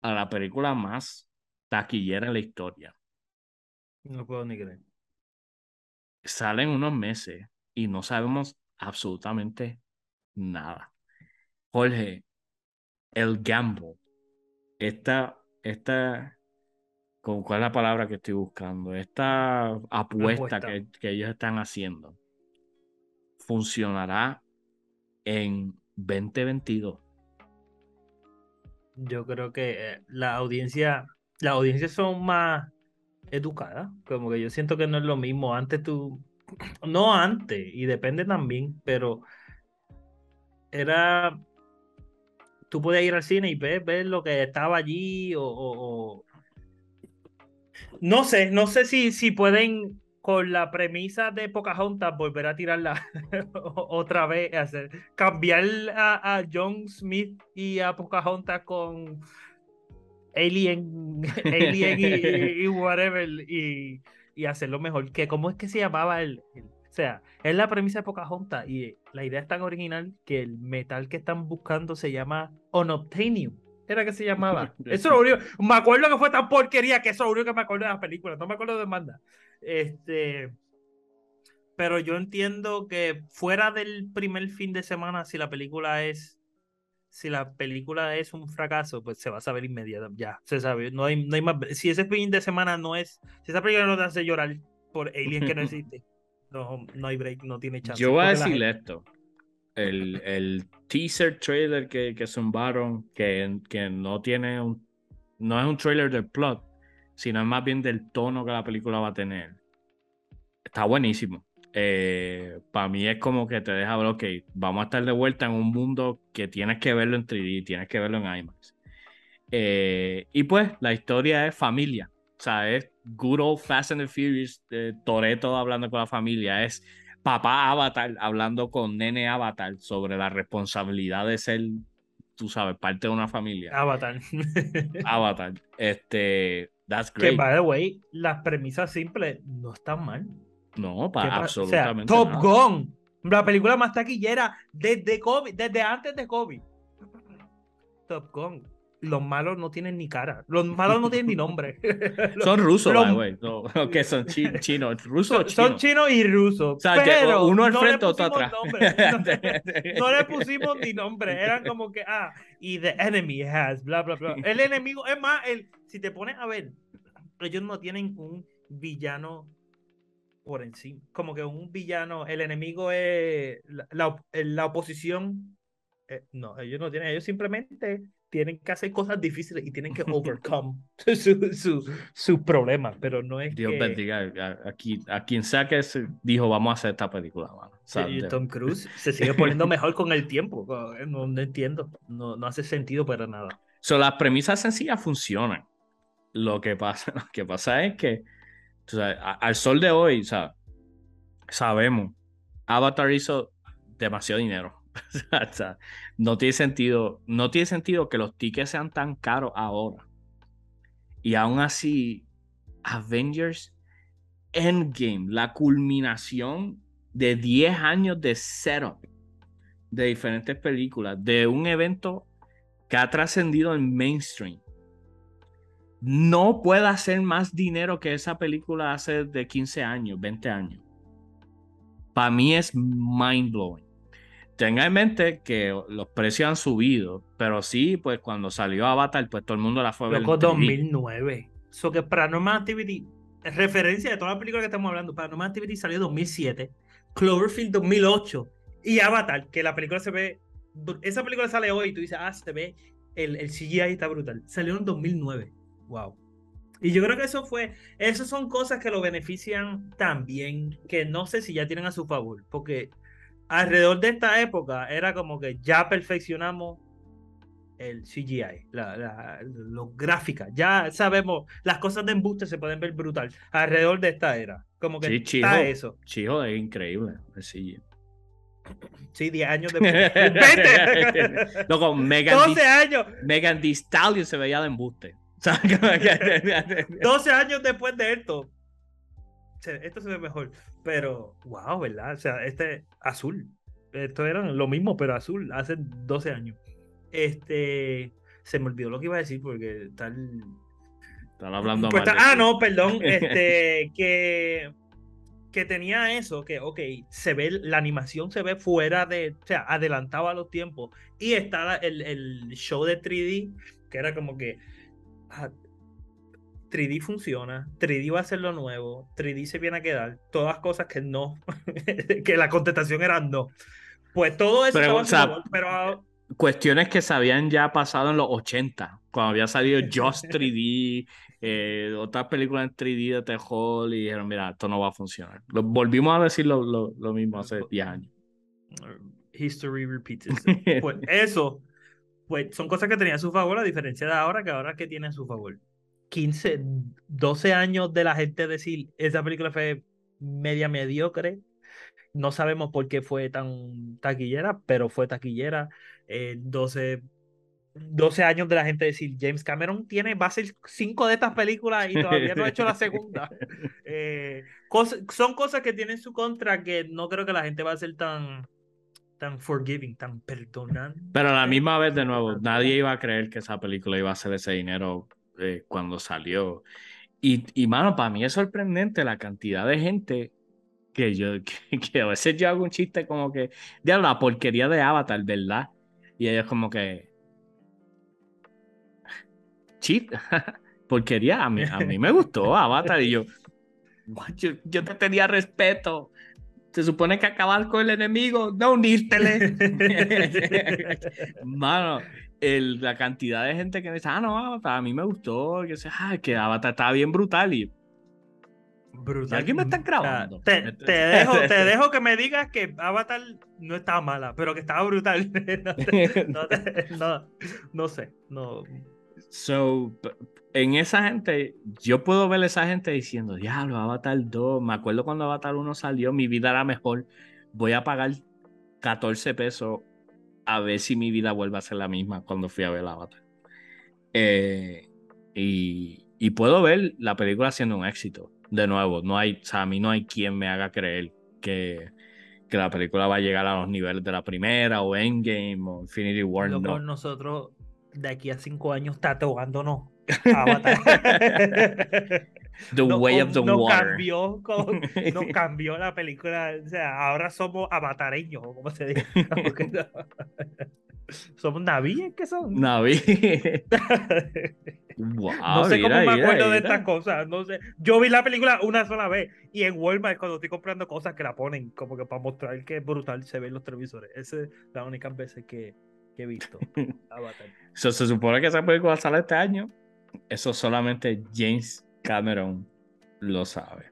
a la película más taquillera en la historia. No puedo ni creer. Salen unos meses y no sabemos absolutamente nada. Jorge, el gamble, esta, esta, ¿cuál es la palabra que estoy buscando? Esta apuesta, Que, que ellos están haciendo funcionará en 2022? Yo creo que eh, la audiencia, las audiencias son más educadas, como que yo siento que no es lo mismo. Antes tú, no antes, y depende también, pero era, tú podías ir al cine y ver, ver lo que estaba allí o, no sé, no sé si, si pueden con la premisa de Pocahontas volver a tirarla otra vez, hacer, cambiar a, a, John Smith y a Pocahontas con Alien, Alien y, whatever y, y, hacerlo mejor. Que, ¿Cómo es que se llamaba el, O sea, es la premisa de Pocahontas y la idea es tan original que el metal que están buscando se llama Unobtainium. Era que se llamaba. Eso es lo único. Me acuerdo que fue tan porquería que eso es lo único que me acuerdo de la película. No me acuerdo de demanda. Este. Pero yo entiendo que fuera del primer fin de semana, si la película es. Si la película es un fracaso, pues se va a saber inmediatamente. Ya, se sabe. No hay, no hay más. Si ese fin de semana no es. Si esa película no te hace llorar por Alien que no existe, no, no hay break, no tiene chance. Yo voy a decirle gente- esto. El, el teaser trailer que, que zumbaron, que, que no tiene un. No es un trailer del plot, sino es más bien del tono que la película va a tener. Está buenísimo. Para mí es como que te deja ver, ok, vamos a estar de vuelta en un mundo que tienes que verlo en 3D, tienes que verlo en IMAX. Eh, y pues la historia es familia. O sea, es good old Fast and the Furious, eh, Toreto hablando con la familia, es papá Avatar hablando con nene Avatar sobre la responsabilidad de ser, tú sabes, parte de una familia. Avatar. Avatar. Este, that's que, great. by the way, las premisas simples no están mal. No, ¿Qué para pa- absolutamente O sea, Top nada. Gun, la película más taquillera desde COVID, desde antes de COVID. Top Gun. Los malos no tienen ni cara. Los malos no tienen ni nombre. Los- Son rusos, los- by the way. No, no, que son chi- chinos. Rusos o son, son chinos. chinos y rusos. O sea, pero uno al no frente, otro pusimos atrás. No, no le pusimos ni nombre. Eran como que, ah, y the enemy has, bla, bla, bla. El enemigo, es más, el, si te pones a ver, ellos no tienen un villano por encima. Como que un villano, el enemigo es la, la la oposición. eh, no, ellos no tienen, ellos simplemente tienen que hacer cosas difíciles y tienen que overcome sus su, problemas, pero no es Dios que... bendiga a, a quien, a quien sea que se dijo vamos a hacer esta película, mano. O sea, Sí, de- Tom Cruise se sigue poniendo mejor con el tiempo. No, no entiendo. No, no hace sentido para nada. So, las premisas sencillas funcionan. Lo que pasa, lo que pasa es que a- al sol de hoy, o sea, sabemos, Avatar hizo demasiado dinero. No tiene sentido, no tiene sentido que los tickets sean tan caros ahora. Y aún así, Avengers Endgame, la culminación de 10 años de setup de diferentes películas, de un evento que ha trascendido en mainstream. No puede hacer más dinero que esa película hace de 15 años, 20 años. Para mí es mind blowing. Tenga en mente que los precios han subido, pero sí, pues cuando salió Avatar, pues todo el mundo la fue a ver. Loco 3D. 2009. So que Paranormal Activity, referencia de toda la película que estamos hablando, Paranormal Activity salió en 2007, Cloverfield 2008 y Avatar, que la película se ve, esa película sale hoy y tú dices, ah, se ve, el, el CGI está brutal. Salió en 2009. Wow. Y yo creo que eso fue, esas son cosas que lo benefician también, que no sé si ya tienen a su favor, porque alrededor de esta época era como que ya perfeccionamos el CGI, la, la, los gráficas, ya sabemos, las cosas de embuste se pueden ver brutal alrededor de esta era, como que Sí, está eso. Chico, es increíble. Sí. Sí, 10 años después. ¡20! Loco, Megan, 12 Thee- años, Megan Thee Stallion se veía de embuste. O sea, como que- 12 años después de esto. Esto se ve mejor, pero wow, ¿verdad? O sea, este azul. Esto era lo mismo, pero azul, hace 12 años. Este, se me olvidó lo que iba a decir porque tal Están hablando Pues mal ah, no, perdón. Este, que, que tenía eso, que, ok, se ve, la animación se ve fuera de, o sea, adelantaba los tiempos. Y está el, el show de 3D, que era como que ah, 3D funciona, 3D va a ser lo nuevo, 3D se viene a quedar, todas cosas que no, que la contestación era no. Pues todo eso Pero, o sea, favor, pero Cuestiones que se habían ya pasado en los 80, cuando había salido Just 3D, eh, otras películas en 3D de terror, y dijeron, mira, esto no va a funcionar. Lo- volvimos a decir lo, lo- lo mismo hace 10 años. History repeats itself. Pues eso, pues son cosas que tenía a su favor, a diferencia de ahora, que ahora que tiene a su favor. 15, 12 años de la gente decir, esa película fue media mediocre. No sabemos por qué fue tan taquillera, pero fue taquillera. Eh, 12 12 años de la gente decir, James Cameron tiene, va a ser cinco de estas películas y todavía no ha hecho la segunda. Eh, son cosas que tienen su contra que no creo que la gente va a ser tan, tan forgiving, tan perdonante. Pero a la misma vez, de nuevo, nadie iba a creer que esa película iba a ser ese dinero eh, cuando salió. Y, y, mano, para mí es sorprendente la cantidad de gente que yo, que, a veces yo hago un chiste como que, de la porquería de Avatar, ¿verdad? Y ellos como que, chiste, porquería, a mí, a mí me gustó Avatar y yo, yo, te tenía respeto. Se supone que acabar con el enemigo, no unírtele. Mano, el, la cantidad de gente que me dice, ah, no, Avatar, a mí me gustó, que, ah, que Avatar estaba bien brutal y Brutal. Aquí me están grabando. Te, dejo, te dejo que me digas que Avatar no estaba mala, pero que estaba brutal. no, no, sé. No. So, en esa gente, yo puedo ver a esa gente diciendo, diablo, Avatar 2, me acuerdo cuando Avatar 1 salió, mi vida era mejor, voy a pagar 14 pesos a ver si mi vida vuelve a ser la misma cuando fui a ver Avatar. Eh, y, y puedo ver la película siendo un éxito de nuevo, no hay, o a mí no hay quien me haga creer que, que la película va a llegar a los niveles de la primera o Endgame o Infinity War. no. nosotros de aquí a cinco años tatuándonos. the way of the no water. Cambió, no cambió la película. O sea, ahora somos avatareños, como se dice. Somos navíes que son. Naví. no sé cómo me acuerdo de estas cosas. No sé. Yo vi la película una sola vez y en Walmart cuando estoy comprando cosas que la ponen como que para mostrar que brutal se ven los televisores. Esa es la única veces que, he visto. se supone que esa película sale este año. Eso solamente James Cameron lo sabe.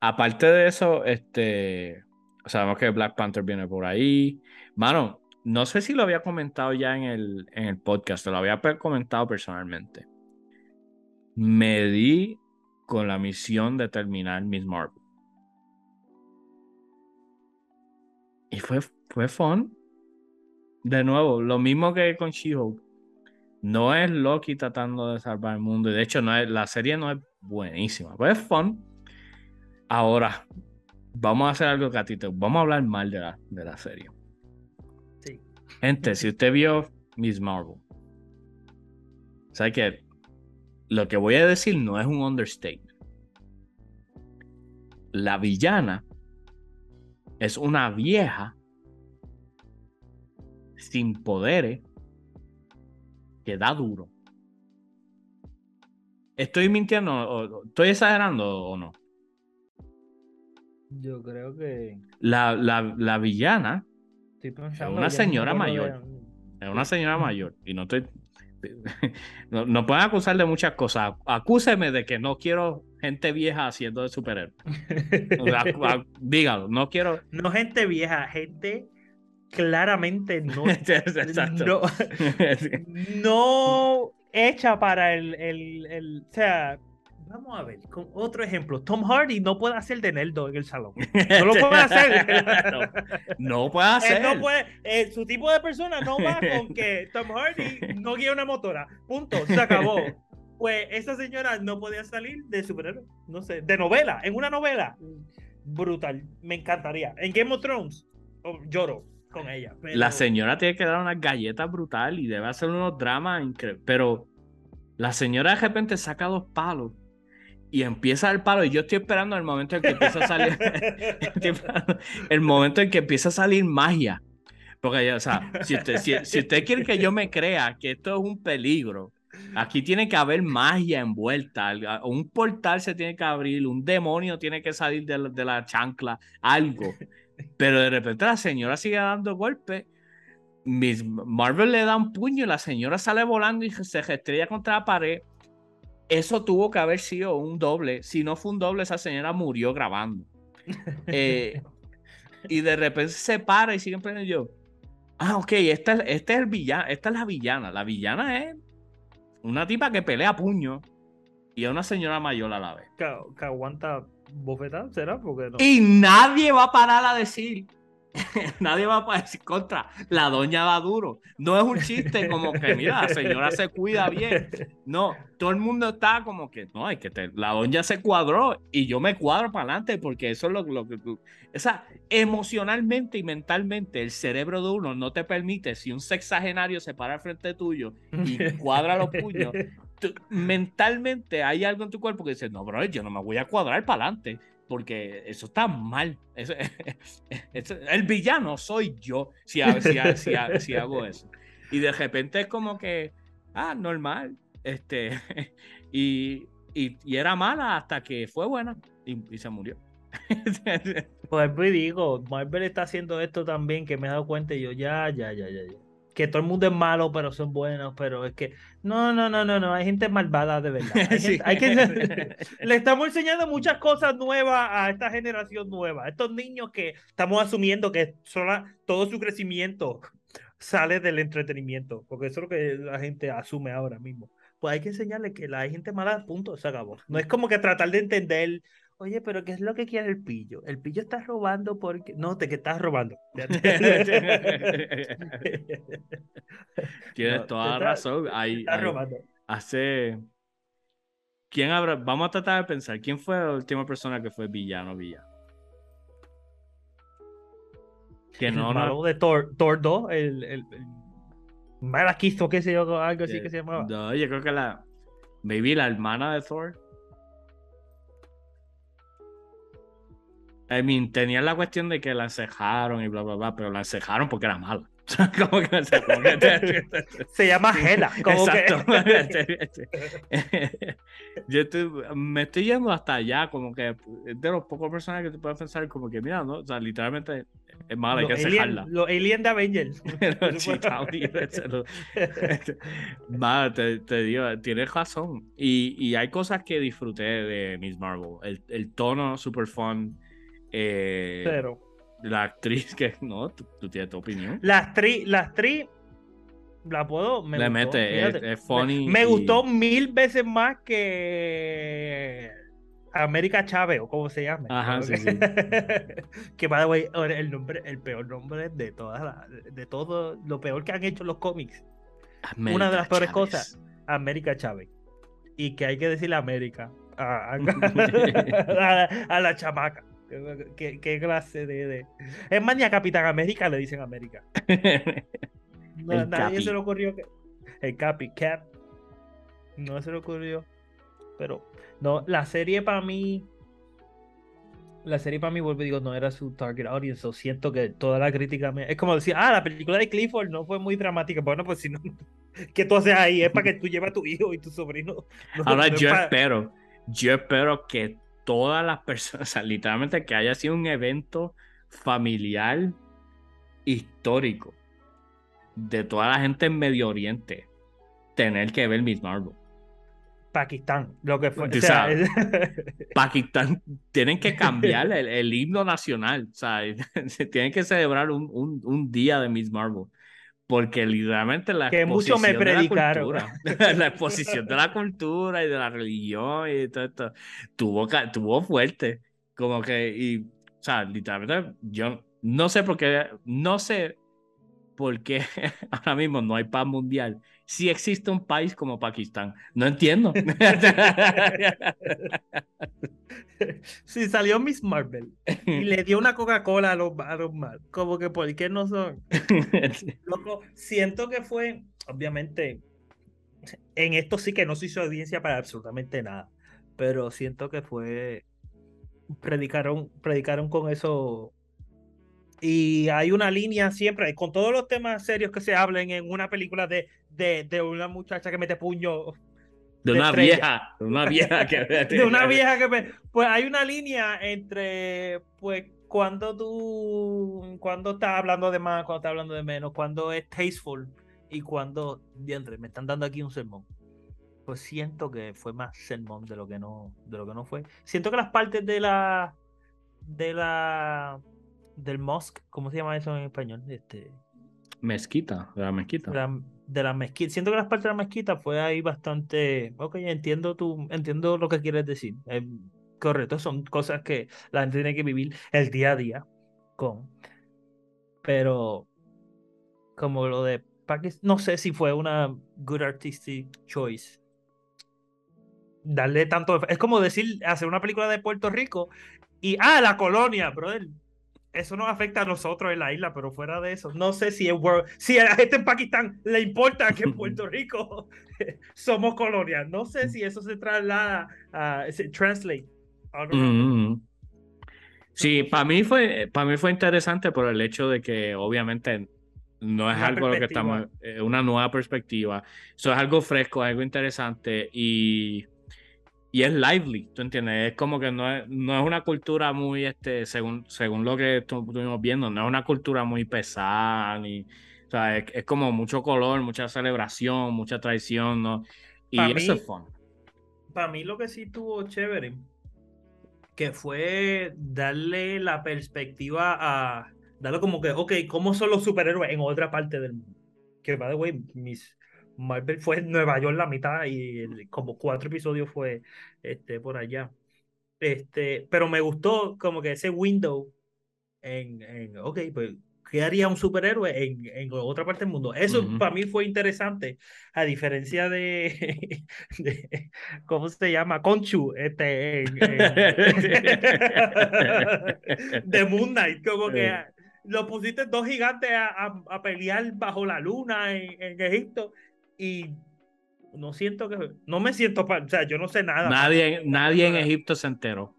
Aparte de eso, este sabemos que Black Panther viene por ahí. Mano, no sé si lo había comentado ya en el, en el podcast, lo había comentado personalmente. Me di con la misión de terminar Miss Marvel. Y fue, fue fun. De nuevo, lo mismo que con She-Hulk. No es Loki tratando de salvar el mundo. Y de hecho, no es, la serie no es buenísima. Pero es fun. Ahora, vamos a hacer algo gatito. Vamos a hablar mal de la, de la serie. Gente, si usted vio Miss Marvel, sabe que lo que voy a decir no es un understatement. La villana es una vieja sin poderes que da duro. ¿Estoy mintiendo? O, ¿Estoy exagerando o no? Yo creo que. La, la, la villana es una señora mayor. Es una señora mayor. Y no estoy. No, pueden acusar de muchas cosas. Acúseme de que no quiero gente vieja haciendo de superhéroe. dígalo, no quiero. No gente vieja, gente claramente no. no, no hecha para el, el, el, O sea, Vamos a ver, con otro ejemplo. Tom Hardy no puede hacer de Neldo en el salón. No lo puede hacer. no, puede hacer. no puede, eh, su tipo de persona no va con que Tom Hardy no guía una motora. Punto. Se acabó. Pues esa señora no podía salir de superhéroe. No sé, de novela. En una novela. Brutal. Me encantaría. En Game of Thrones. Oh, lloro con ella. La señora tiene que dar una galleta brutal y debe hacer unos dramas increíbles. Pero la señora de repente saca dos palos y empieza el palo y yo estoy esperando el momento en que empieza a salir el momento en que empieza a salir magia porque o sea si usted, si, usted quiere que yo me crea que esto es un peligro aquí tiene que haber magia envuelta un portal se tiene que abrir un demonio tiene que salir de, de la chancla algo pero de repente la señora sigue dando golpes Miss Marvel le da un puño y la señora sale volando y se estrella contra la pared eso tuvo que haber sido un doble. Si no fue un doble, esa señora murió grabando. Eh, y de repente se para y siguen poniendo yo. Ah, ok, esta, este es el villano, esta es la villana. La villana es una tipa que pelea puño y es una señora mayor a la vez. Que, aguanta bofetada, ¿será? Porque Y nadie va a parar a decir nadie va a decir contra. La doña va duro. No es un chiste como que, mira, la señora se cuida bien. No, todo el mundo está como que, no, hay que la doña se cuadró y yo me cuadro para adelante porque eso es lo, lo que... O sea, emocionalmente y mentalmente el cerebro de uno no te permite, si un sexagenario se para al frente tuyo y cuadra los puños, mentalmente hay algo en tu cuerpo que dice, no, bro, yo no me voy a cuadrar para adelante porque eso está mal. el villano soy yo si, si, hago eso. Y de repente es como que, ah, normal. Este, y, y, era mala hasta que fue buena y, se murió. pues digo, Marvel está haciendo esto también que me he dado cuenta y yo, ya, ya, ya, ya que todo el mundo es malo, pero son buenos, pero es que no, no, no, no, no, hay gente malvada de verdad. Hay que, le estamos enseñando muchas cosas nuevas a esta generación nueva, a estos niños que estamos asumiendo que todo su crecimiento sale del entretenimiento, porque eso es lo que la gente asume ahora mismo. Pues hay que enseñarle que la hay gente mala, punto, se acabó. No es como que tratar de entender Oye, pero ¿qué es lo que quiere el pillo? El pillo está robando porque. No, te que estás robando. Tienes toda la razón. Ahí, robando. Hace. ¿Quién habrá? Vamos a tratar de pensar. ¿Quién fue la última persona que fue villano villano? Que no, no... de Thor, Thor 2, el, el, el qué sé yo, algo así que se llamaba. No, yo creo que la. Maybe la hermana de Thor. I mean, tenían la cuestión de que la encejaron y bla, bla, bla, pero la encejaron porque era mala. como que, se llama Hela. Exacto. Yo me estoy yendo hasta allá, como que de los pocos personajes que te puedes pensar, como que mira, ¿no? O sea, literalmente es mala, hay que encejarla. Los aliens de Avengers. Madre, te, te, digo, tienes razón. Y, y, hay cosas que disfruté de Miss Marvel. El, el tono super fun eh. La actriz que. No, tú, tienes tu opinión. La actriz, la actriz. La puedo. Me Le mete, es, funny. Me, gustó mil veces más que. América Chávez, o como se llama. Ajá, sí, sí. que va de el nombre, el peor nombre de todas de todo lo peor que han hecho los cómics. Una de las peores cosas, América Chávez. Y que hay que decirle América a, a la chamaca. ¿Qué, clase de, Es más, ni a Capitán América le dicen América. No, nadie se le ocurrió que. El Capi, Cap. No se le ocurrió. Pero, no, la serie para mí. La serie para mí, vuelvo y digo, no era su target audience. O siento que toda la crítica me... Es como decir, ah, la película de Clifford no fue muy dramática. Bueno, pues si no. ¿Qué tú haces ahí? Es para que tú lleves a tu hijo y tu sobrino. Ahora yo espero. Yo espero que todas las personas, o sea, literalmente que haya sido un evento familiar histórico de toda la gente en Medio Oriente tener que ver Miss Marvel. Pakistán, lo que fue. Pakistán, tienen que cambiar el, himno nacional, o sea, tienen que celebrar un, un, un día de Miss Marvel porque literalmente la que mucho me predicaron. la, exposición de la cultura y de la religión y todo esto tuvo tuvo fuerte como que y o sea literalmente yo no sé por qué no sé por qué ahora mismo no hay paz mundial si existe un país como Pakistán no entiendo si salió Miss Marvel y le dio una Coca-Cola a los, a los mal, como que ¿por qué no son? Loco, siento que fue, obviamente, en esto sí que no se hizo audiencia para absolutamente nada, pero siento que fue, predicaron, predicaron con eso y hay una línea siempre, con todos los temas serios que se hablen en una película de, de, de una muchacha que mete puño de, una vieja, de una vieja que de una vieja que pues hay una línea entre pues cuando tú cuando estás hablando de más, cuando estás hablando de menos, cuando es tasteful y cuando diantre, me están dando aquí un sermón. Pues siento que fue más sermón de lo que no de lo que no fue. Siento que las partes de la de la del mosque, ¿cómo se llama eso en español? Este mezquita, de la mezquita de la mezquita. Siento que las partes de la mezquita fue ahí bastante. Ok, entiendo tú, entiendo lo que quieres decir. correcto, son cosas que la gente tiene que vivir el día a día con. pero como lo de Pakistan, no sé si fue una good artistic choice. Darle tanto. Es como decir, hacer una película de Puerto Rico y. ¡Ah, la colonia, brother! Eso nos afecta a nosotros en la isla, pero fuera de eso, no sé si, si a la gente en Pakistán le importa que en Puerto Rico somos colonia. No sé si eso se traslada a. Se translate. Sí, para mí fue, para mí fue interesante por el hecho de que obviamente no es algo lo que estamos, es una nueva perspectiva. Eso es algo fresco, algo interesante y, y es lively, ¿tú entiendes? Es como que no es, no es una cultura muy, este, según, según lo que estuvimos viendo, no es una cultura muy pesada, ni, o sea, es, como mucho color, mucha celebración, mucha traición, ¿no? Y eso es fun. Para mí lo que sí tuvo chévere que fue darle la perspectiva a, darle como que, ok, ¿cómo son los superhéroes en otra parte del mundo? Que, by the way, mis, Marvel fue en Nueva York la mitad y como cuatro episodios fue este, por allá. Este, pero me gustó como que ese window en, en ok, pues ¿qué haría un superhéroe en, en otra parte del mundo? Eso para mí fue interesante, a diferencia de, ¿cómo se llama? Conchu, este, de Moon Knight, como que lo pusiste dos gigantes a, a, pelear bajo la luna en, en, Egipto y no siento que, no me siento, o sea, yo no sé nada. Nadie, nadie en Egipto se enteró.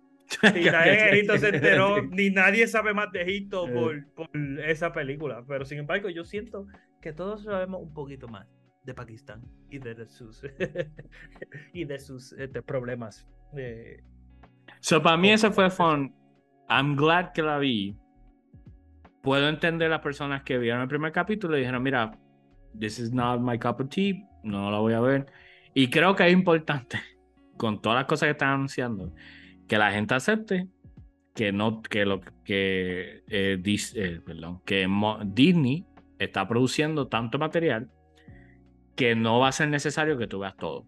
Ni nadie en Egipto se enteró, ni nadie sabe más de Egipto eh. por, por, esa película. Pero sin embargo, yo siento que todos sabemos un poquito más de Pakistán y de, sus, y de sus este, problemas. so, para mí ese fue fun. I'm glad que la vi. Puedo entender las personas que vieron el primer capítulo y dijeron, mira, this is not my cup of tea, no la voy a ver. Y creo que es importante, con todas las cosas que están anunciando, que la gente acepte que no que lo que eh, eh, perdón, que Disney está produciendo tanto material que no va a ser necesario que tú veas todo.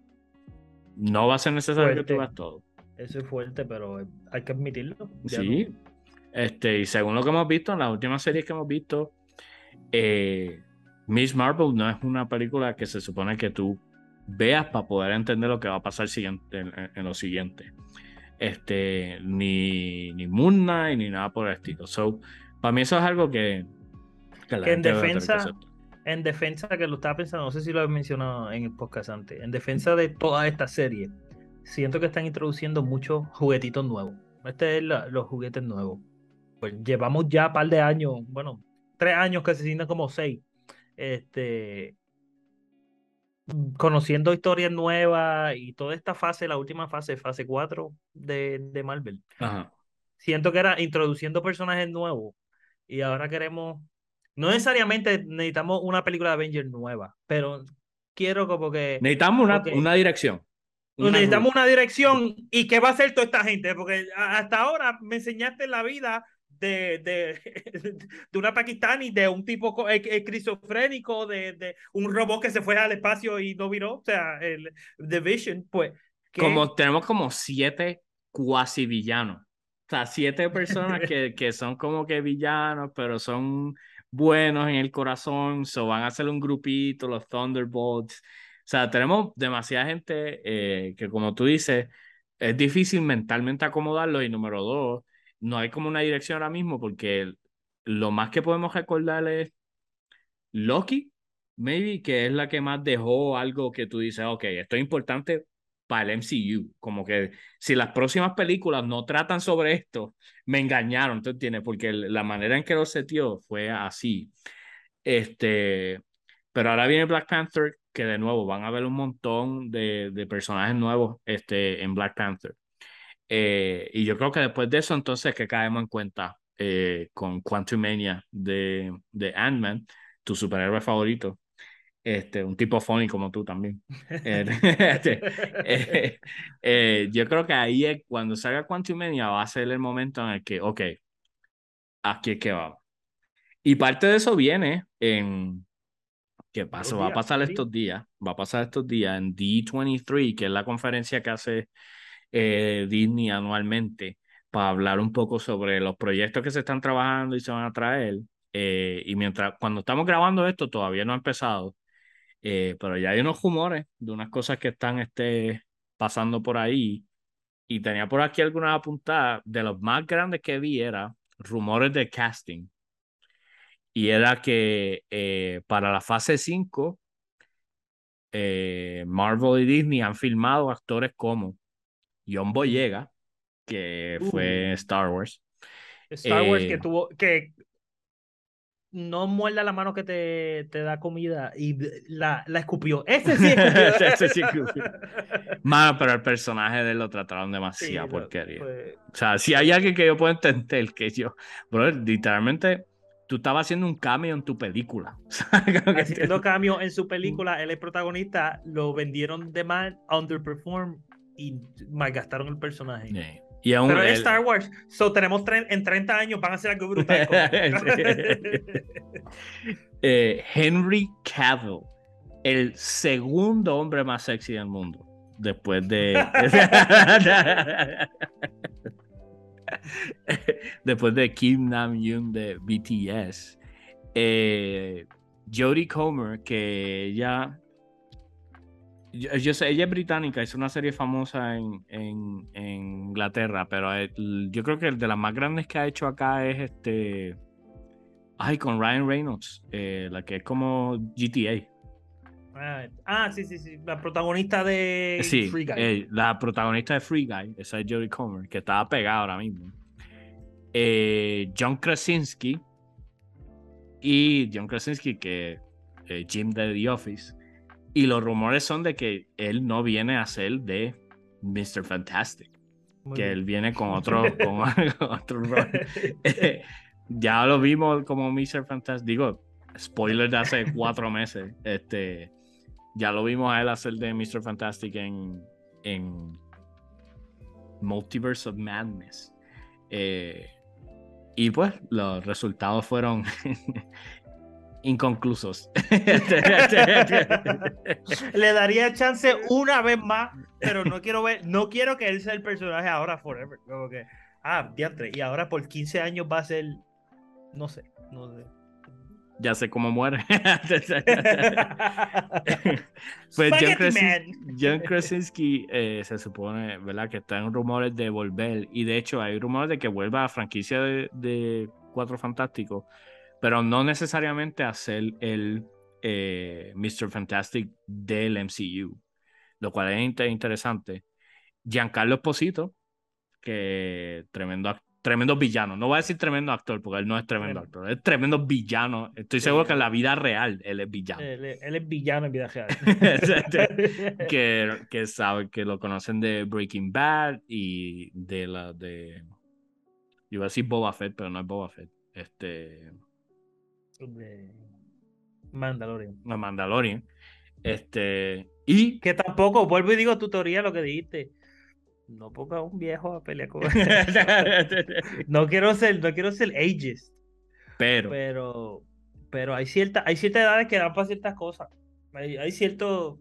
No va a ser necesario que tú veas todo. Eso es fuerte, pero hay que admitirlo. sí. Este, y según lo que hemos visto en las últimas series que hemos visto, eh, Miss Marvel no es una película que se supone que tú veas para poder entender lo que va a pasar siguiente, en lo siguiente este, ni, ni Moon Knight, ni nada por el estilo. So, para mí eso es algo que, que, en defensa, en defensa, que lo estaba pensando, no sé si lo he mencionado en el podcast antes, en defensa de toda esta serie, siento que están introduciendo muchos juguetitos nuevos. Este es los juguetes nuevos. Pues llevamos ya un par de años, bueno, tres años que se sienten como seis. Este, conociendo historias nuevas y toda esta fase, la última fase, fase 4 de, de Marvel. Siento que era introduciendo personajes nuevos y ahora queremos, no necesariamente necesitamos una película de Avengers nueva, pero quiero como que... Necesitamos una, una dirección. necesitamos una dirección y qué va a hacer toda esta gente, porque hasta ahora me enseñaste la vida de, de, de una pakistani, de un tipo esquizofrénico, de, de un robot que se fue al espacio y no viró, o sea, el The Vision, pues. Como tenemos como siete cuasi villanos. O sea, siete personas que, que son como que villanos, pero son buenos en el corazón, so van a hacer un grupito, los Thunderbolts. O sea, tenemos demasiada gente eh, que, como tú dices, es difícil mentalmente acomodarlo. Y número dos, no hay como una dirección ahora mismo porque lo más que podemos recordar es Loki, maybe, que es la que más dejó algo que tú dices, ok, esto es importante para el MCU. Como que si las próximas películas no tratan sobre esto, me engañaron, ¿tú entiendes? Porque la manera en que lo setió fue así. Este, pero ahora viene Black Panther, que de nuevo van a ver un montón de, de personajes nuevos este, en Black Panther. Eh, y yo creo que después de eso, entonces, que caemos en cuenta eh, con Quantum Mania de, de Ant-Man, tu superhéroe favorito. Este, un tipo funny como tú también. Este, eh, yo creo que ahí es, cuando salga Quantum Mania va a ser el momento en el que, ok, aquí es que va. Y parte de eso viene en, ¿qué pasa? Va a pasar estos días, va a pasar estos días en D23, que es la conferencia que hace eh, Disney anualmente para hablar un poco sobre los proyectos que se están trabajando y se van a traer. Eh, y mientras, cuando estamos grabando esto, todavía no ha empezado. Eh, pero ya hay unos rumores de unas cosas que están este, pasando por ahí. Y tenía por aquí algunas apuntadas. De los más grandes que vi era rumores de casting. Y era que para la fase 5, Marvel y Disney han filmado actores como John Boyega, que fue Uh. Star Wars. Star Wars que Eh, tuvo que no muerda la mano que te, te da comida y la, la escupió. Ese sí escupió. Ese sí escupió. Mano, pero el personaje de él lo trataron Sí, demasiado porquería. fue- O sea, si hay alguien que yo puedo entender que yo, bro, literalmente tú estabas haciendo un cameo en tu película. Haciendo cambio en su película, él es protagonista, lo vendieron de mal, underperform y malgastaron el personaje. Sí. Y aún Pero es Star Wars, so tenemos en 30 años van a hacer algo brutal. eh, Henry Cavill, el segundo hombre más sexy del mundo. Después de. Después de Kim Nam-yoon de BTS. Eh, Jodie Comer, que ella. Yo, yo sé, ella es británica, es una serie famosa en, en, en Inglaterra, pero el- yo creo que el de las más grandes que ha hecho acá es este. Ay, con Ryan Reynolds, eh, la que es como GTA. Ah, ah, sí, sí, sí. La protagonista de Sí, Free Guy. eh, la protagonista de Free Guy, esa es Jodie Comer, que estaba pegada ahora mismo. Eh, John Krasinski y John Krasinski, que eh, Jim de The Office. Y los rumores son de que él no viene a ser de Mr. Fantastic, Muy que bien. él viene con otro, con, otro. Eh, ya lo vimos como Mr. Fantastic. Digo, spoiler de hace cuatro meses. Este, ya lo vimos a él hacer de Mr. Fantastic en, en Multiverse of Madness. Eh, y pues los resultados fueron inconclusos. Le daría chance una vez más, pero no quiero ver, no quiero que él sea el personaje ahora forever. Como que, ah, diantre, y ahora por 15 años va a ser, no sé, no sé. ya sé cómo muere. Pues John, Spaghetti Krasin- Man. John Krasinski eh, se supone, ¿verdad? Que está en rumores de volver. Y de hecho hay rumores de que vuelva a la franquicia de, de Cuatro Fantásticos. Pero no necesariamente a ser el eh, Mr. Fantastic del MCU. Lo cual es inter- interesante. Giancarlo Esposito, que tremendo, tremendo villano. No voy a decir tremendo actor, porque él no es tremendo Bueno. actor. Es tremendo villano. Estoy Sí, seguro que en sí. la vida real él es villano. Él, es- él es villano en vida real. que, que sabe que lo conocen de Breaking Bad y de la de yo iba a decir Boba Fett pero no es Boba Fett este De Mandalorian. no, Mandalorian este y Que tampoco, vuelvo y digo tu teoría, lo que dijiste. No ponga a un viejo a pelear con No quiero ser, no quiero ser ageist, pero pero, pero hay cierta, hay ciertas edades que dan para ciertas cosas. Hay, hay cierto.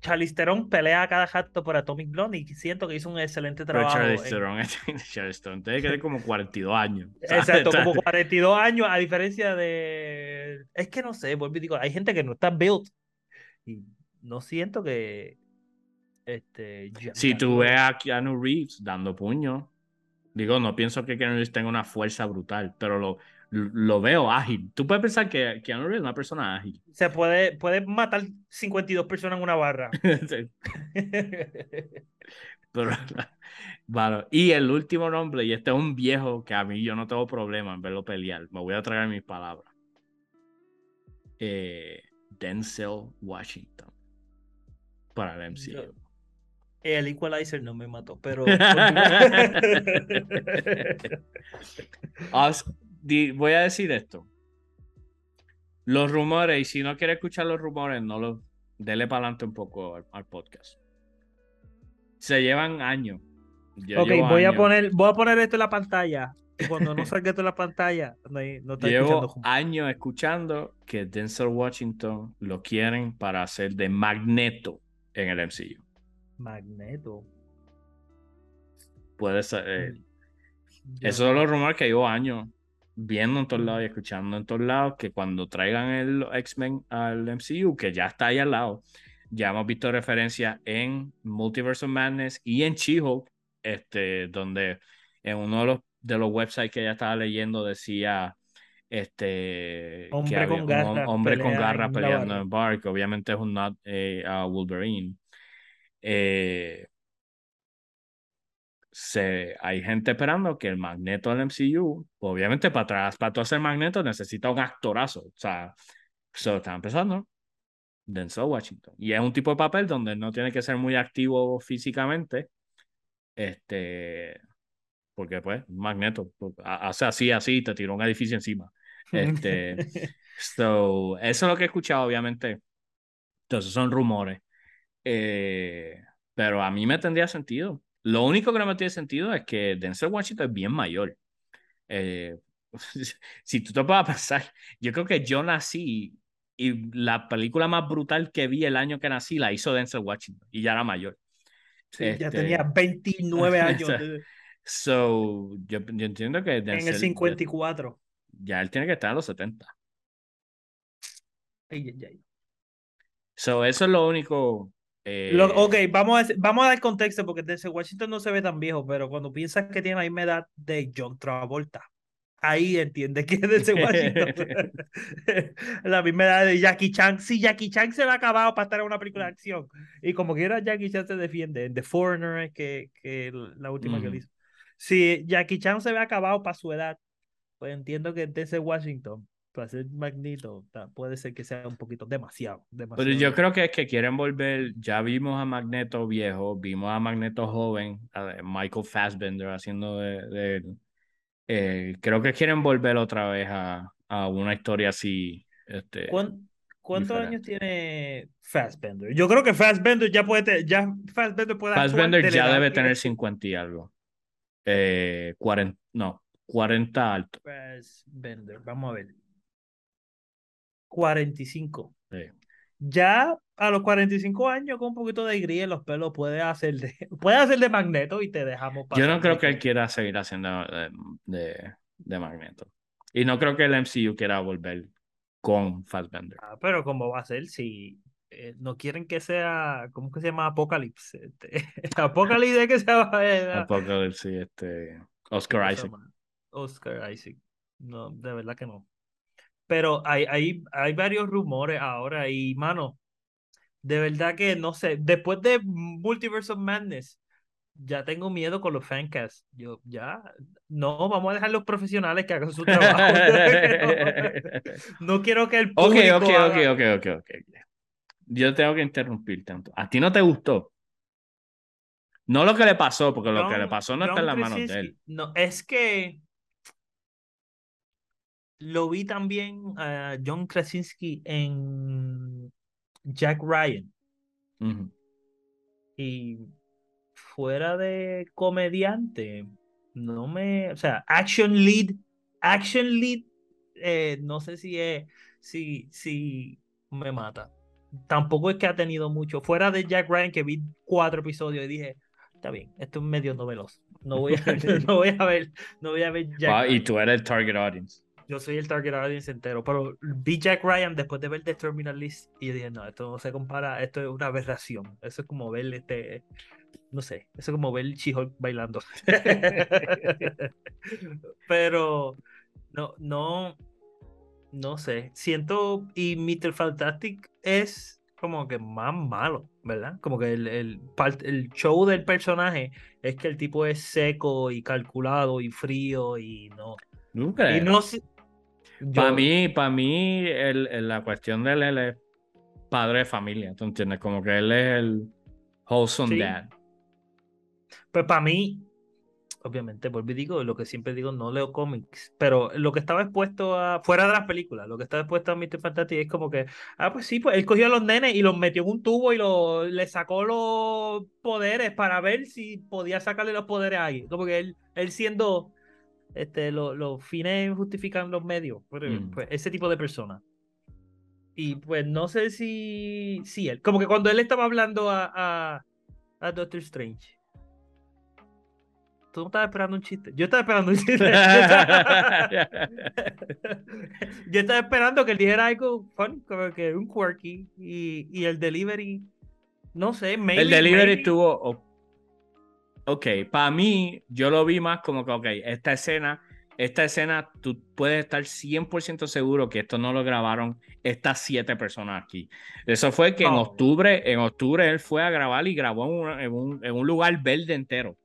Charlize Theron pelea a cada rato por Atomic Blonde y siento que hizo un excelente pero trabajo. Charlize en- Theron Charlize Theron tiene que tener como 42 años ¿sabes? Exacto, como 42 años, a diferencia de. Es que no sé, vuelvo y digo, hay gente que no está built. Y no siento que. Este. si tú ves a Keanu Reeves dando puño digo no pienso que Keanu Reeves tenga una fuerza brutal pero lo, lo veo ágil tú puedes pensar que Keanu Reeves es una persona ágil Se puede, puede matar 52 personas en una barra. Pero, bueno, y el último nombre, y este es un viejo que a mí yo no tengo problema en verlo pelear, me voy a tragar mis palabras. Eh, Denzel Washington para el MCU. Yo- El Equalizer no me mató, pero. Os- di- voy a decir esto. Los rumores, y si no quiere escuchar los rumores, no los dele para adelante un poco al, al podcast. Se llevan años. Yo ok, voy a, poner, voy a poner esto en la pantalla. Cuando no salga esto en la pantalla, no, está escuchando. Llevo juntos. años escuchando que Denzel Washington lo quieren para hacer de Magneto en el MCU. Magneto. Puede ser. eh, Yo esos son los rumores que llevo años viendo en todos lados y escuchando en todos lados que cuando traigan el X-Men al MCU, que ya está ahí al lado, ya hemos visto referencias en Multiverse of Madness y en She-Hulk, este, donde en uno de los, de los websites que ella estaba leyendo decía este hombre con garra, hombre con garra peleando en bar, que obviamente es un not eh, a Wolverine. Eh, se, hay gente esperando que el Magneto del MCU, obviamente para atrás, para todo hacer Magneto necesita un actorazo. O sea, se está empezando Denzel Washington. Y es un tipo de papel donde no tiene que ser muy activo físicamente. Este, porque pues, Magneto pues, hace así, así, te tiró un edificio encima. Este, so, eso es lo que he escuchado, obviamente. Entonces son rumores. Eh, pero a mí me tendría sentido. Lo único que no me tiene sentido es que Denzel Washington es bien mayor. Eh, si tú te puedes pensar, yo creo que yo nací y la película más brutal que vi el año que nací la hizo Denzel Washington y ya era mayor. ya este, tenía 29 años. so, yo, yo, entiendo que Denzel, en el 54. Ya, él tiene que estar en los 70. Ay, ay, ay. So, eso es lo único eh, ok, vamos a, vamos a dar contexto porque desde Washington no se ve tan viejo, pero cuando piensas que tiene la misma edad de John Travolta, ahí entiendes que es desde Washington. la misma edad de Jackie Chan. Si Jackie Chan se va acabado para estar en una película de acción, y como quiera Jackie Chan se defiende, en The Foreigner, que, que la última que hizo. Si Jackie Chan se ve acabado para su edad, pues entiendo que desde Washington para ser Magneto, puede ser que sea un poquito demasiado. demasiado. Pero yo creo que es que quieren volver, ya vimos a Magneto viejo, vimos a Magneto joven, a Michael Fassbender haciendo de, eh, creo que quieren volver otra vez a, a una historia así. Este, ¿Cuántos años tiene Fassbender? Yo creo que Fassbender ya puede, ya Fassbender puede Fassbender ya debe tener 50 y algo. Eh, 40, no, 40 alto. Fassbender, vamos a ver. 45. Ya a los 45 años, con un poquito de gris en los pelos, puede hacer de, puede hacer de magneto y te dejamos pasar. Yo no creo que él quiera seguir haciendo de, de, magneto. Y no creo que el MCU quiera volver con Fassbender. Ah, pero ¿cómo va a ser si eh, no quieren que sea, ¿cómo que se llama? Apocalypse. Este, Apocalypse que se llama. Eh, Apocalypse, este. Oscar Isaac. Oscar Isaac. No, de verdad que no. Pero hay, hay, hay varios rumores ahora y, mano, de verdad que no sé, después de Multiverse of Madness, ya tengo miedo con los fancasts. Yo ya, no, vamos a dejar los profesionales que hagan su trabajo. no, quiero que el público. Ok, ok, ok, ok, ok, Yo tengo que interrumpir tanto. ¿A ti no te gustó? No lo que le pasó, porque lo que le pasó no está en las manos de él. No, es que lo vi también a John Krasinski en Jack Ryan. Y fuera de comediante, no me, o sea, action lead, action lead, eh, no sé si es, si, si me mata. Tampoco es que ha tenido mucho. Fuera de Jack Ryan, que vi cuatro episodios y dije, está bien, esto es medio noveloso. No voy a, no voy a ver, no voy a ver Jack Y tú eres el target audience yo soy el target audience entero, pero vi Jack Ryan después de ver The Terminal List y dije, no, esto no se compara, esto es una aberración. Eso es como ver este, no sé, eso es como ver She-Hulk bailando. pero no, no, no sé, siento, y Mr. Fantastic es como que más malo, ¿verdad? Como que el, el, el show del personaje es que el tipo es seco y calculado y frío y no. Nunca. Y no, para mí, para mí el, la cuestión de él, es padre de familia, ¿tú entiendes? Como que él es el wholesome dad. Pues para mí, obviamente, vuelvo y digo, lo que siempre digo, no leo cómics, pero lo que estaba expuesto a, fuera de las películas, lo que estaba expuesto a Mr. Fantastic es como que, ah, pues sí, pues él cogió a los nenes y los metió en un tubo y lo, le sacó los poderes para ver si podía sacarle los poderes ahí. Como que él, él siendo este, los fines justifican los medios, mm. pues, ese tipo de persona. Y pues no sé si, si él, como que cuando él estaba hablando a, a, Doctor Strange, tú no estabas esperando un chiste. Yo estaba esperando un chiste. Yo estaba esperando que él dijera algo fun, como que un quirky. Y, y el delivery, no sé, maybe, El delivery maybe- estuvo. Ok, para mí, yo lo vi más como que, ok, esta escena, esta escena, tú puedes estar 100% seguro que esto no lo grabaron estas siete personas aquí. Eso fue que en No. octubre, en octubre él fue a grabar y grabó en un, en un- en un lugar verde entero.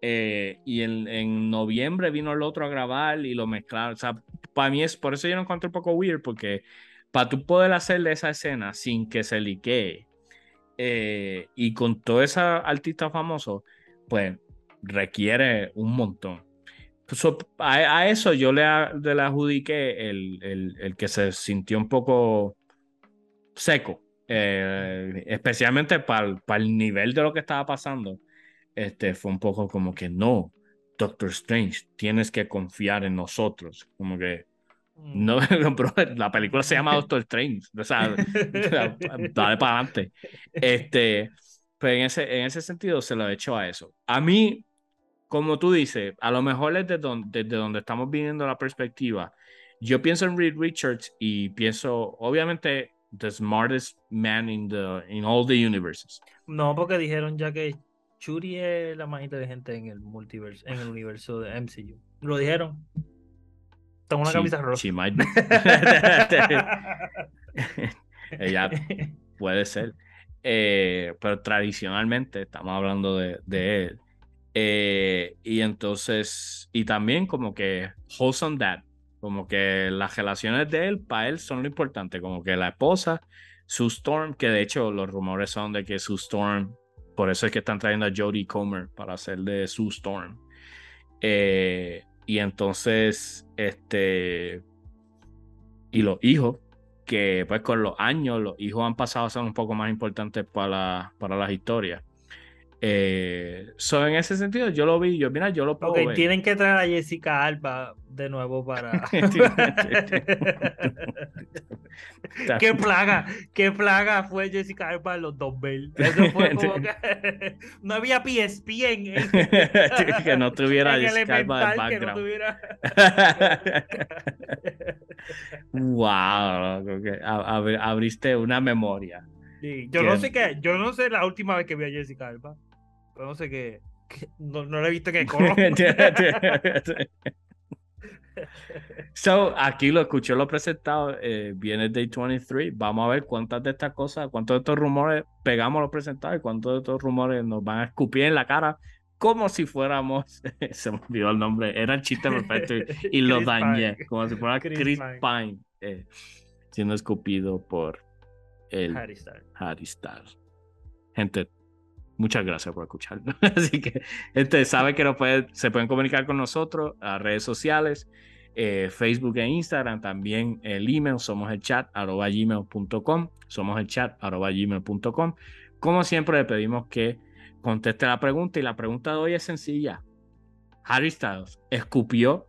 Eh, y en, en noviembre vino el otro a grabar y lo mezclaron. O sea, para mí es, por eso yo lo encuentro un poco weird, porque para tú poder hacerle esa escena sin que se liquee eh, y con todo ese artista famoso, pues requiere un montón. So, a, a eso yo le, le adjudiqué el, el- el que se sintió un poco seco, eh, especialmente para el nivel de lo que estaba pasando. Este fue un poco como que no, Doctor Strange, tienes que confiar en nosotros. Como que Mm. no, bro, la película se llama Doctor Strange. O sea, dale para adelante. Este, pero en ese, en ese sentido se lo he hecho a eso. A mí, como tú dices, a lo mejor es desde donde, desde donde estamos viendo la perspectiva. Yo pienso en Reed Richards y pienso, obviamente, the smartest man in, the, in all the universes. No, porque dijeron ya que Shuri es la más inteligente en el multiverso, en el universo de MCU. Lo dijeron. Tengo una She- camisa rosa. she might be. Ella puede ser. Eh, pero tradicionalmente estamos hablando de, él. Eh, y entonces, y también como que wholesome dad, como que las relaciones de él, para él son lo importante, como que la esposa, Sue Storm, que de hecho los rumores son de que Sue Storm, por eso es que están trayendo a Jodie Comer para hacer de Sue Storm. Eh, y entonces, este, y los hijos, que pues con los años los hijos han pasado a ser un poco más importantes para, para las historias. Eh, so, en ese sentido, yo lo vi, yo, mira, yo lo puedo Ok, ver. tienen que traer a Jessica Alba de nuevo para. qué plaga, qué plaga fue Jessica Alba en los 2000. Eso fue como que no había PSP en, en, que no tuviera en Jessica Alba de Elemental, que no background. tuviera. wow, loco, que a- abri- abriste una memoria. Sí, yo no sé qué, yo no sé la última vez que vi a Jessica Alba. Pero no sé qué. qué- no, no la he visto el coro. so, aquí lo escuché, lo presentado, eh, viene Day 23. Vamos a ver cuántas de estas cosas, cuántos de estos rumores pegamos los presentados y cuántos de estos rumores nos van a escupir en la cara como si fuéramos, se me olvidó el nombre, era el chiste perfecto y, lo dañé, Pine. como si fuera Chris Chris, Pine. Pine, eh, siendo escupido por el Harry Styles. Harry Styles. Gente, muchas gracias por escucharnos. Así que, gente, sabe que nos puede- se pueden comunicar con nosotros a redes sociales, eh, Facebook e Instagram, también el email, somos el chat, arroba gmail.com, somos el chat, arroba gmail.com. Como siempre, le pedimos que conteste la pregunta y la pregunta de hoy es sencilla. Harry Styles escupió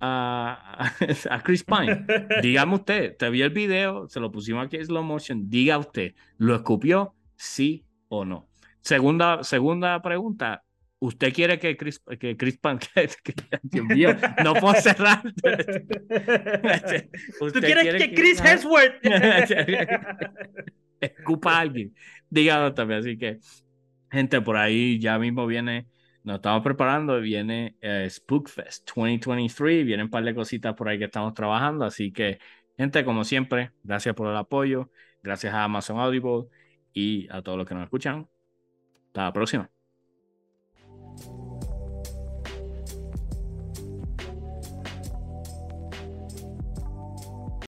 a, a Chris Pine. Dígame usted, te vi el video, se lo pusimos aquí en slow motion. Diga usted, ¿lo escupió? Sí o no. Segunda, segunda pregunta. ¿Usted quiere que Chris, que Chris Pan, que- que- Dios mío, no puedo cerrar? ¿Tú ¿Usted quieres quiere que Chris Hemsworth? escupa a alguien? Dígalo también. Así que, gente, por ahí ya mismo viene, nos estamos preparando, viene eh, Spookfest 2023, vienen un par de cositas por ahí que estamos trabajando, así que, gente, como siempre, gracias por el apoyo, gracias a Amazon Audible y a todos los que nos escuchan. Hasta la próxima.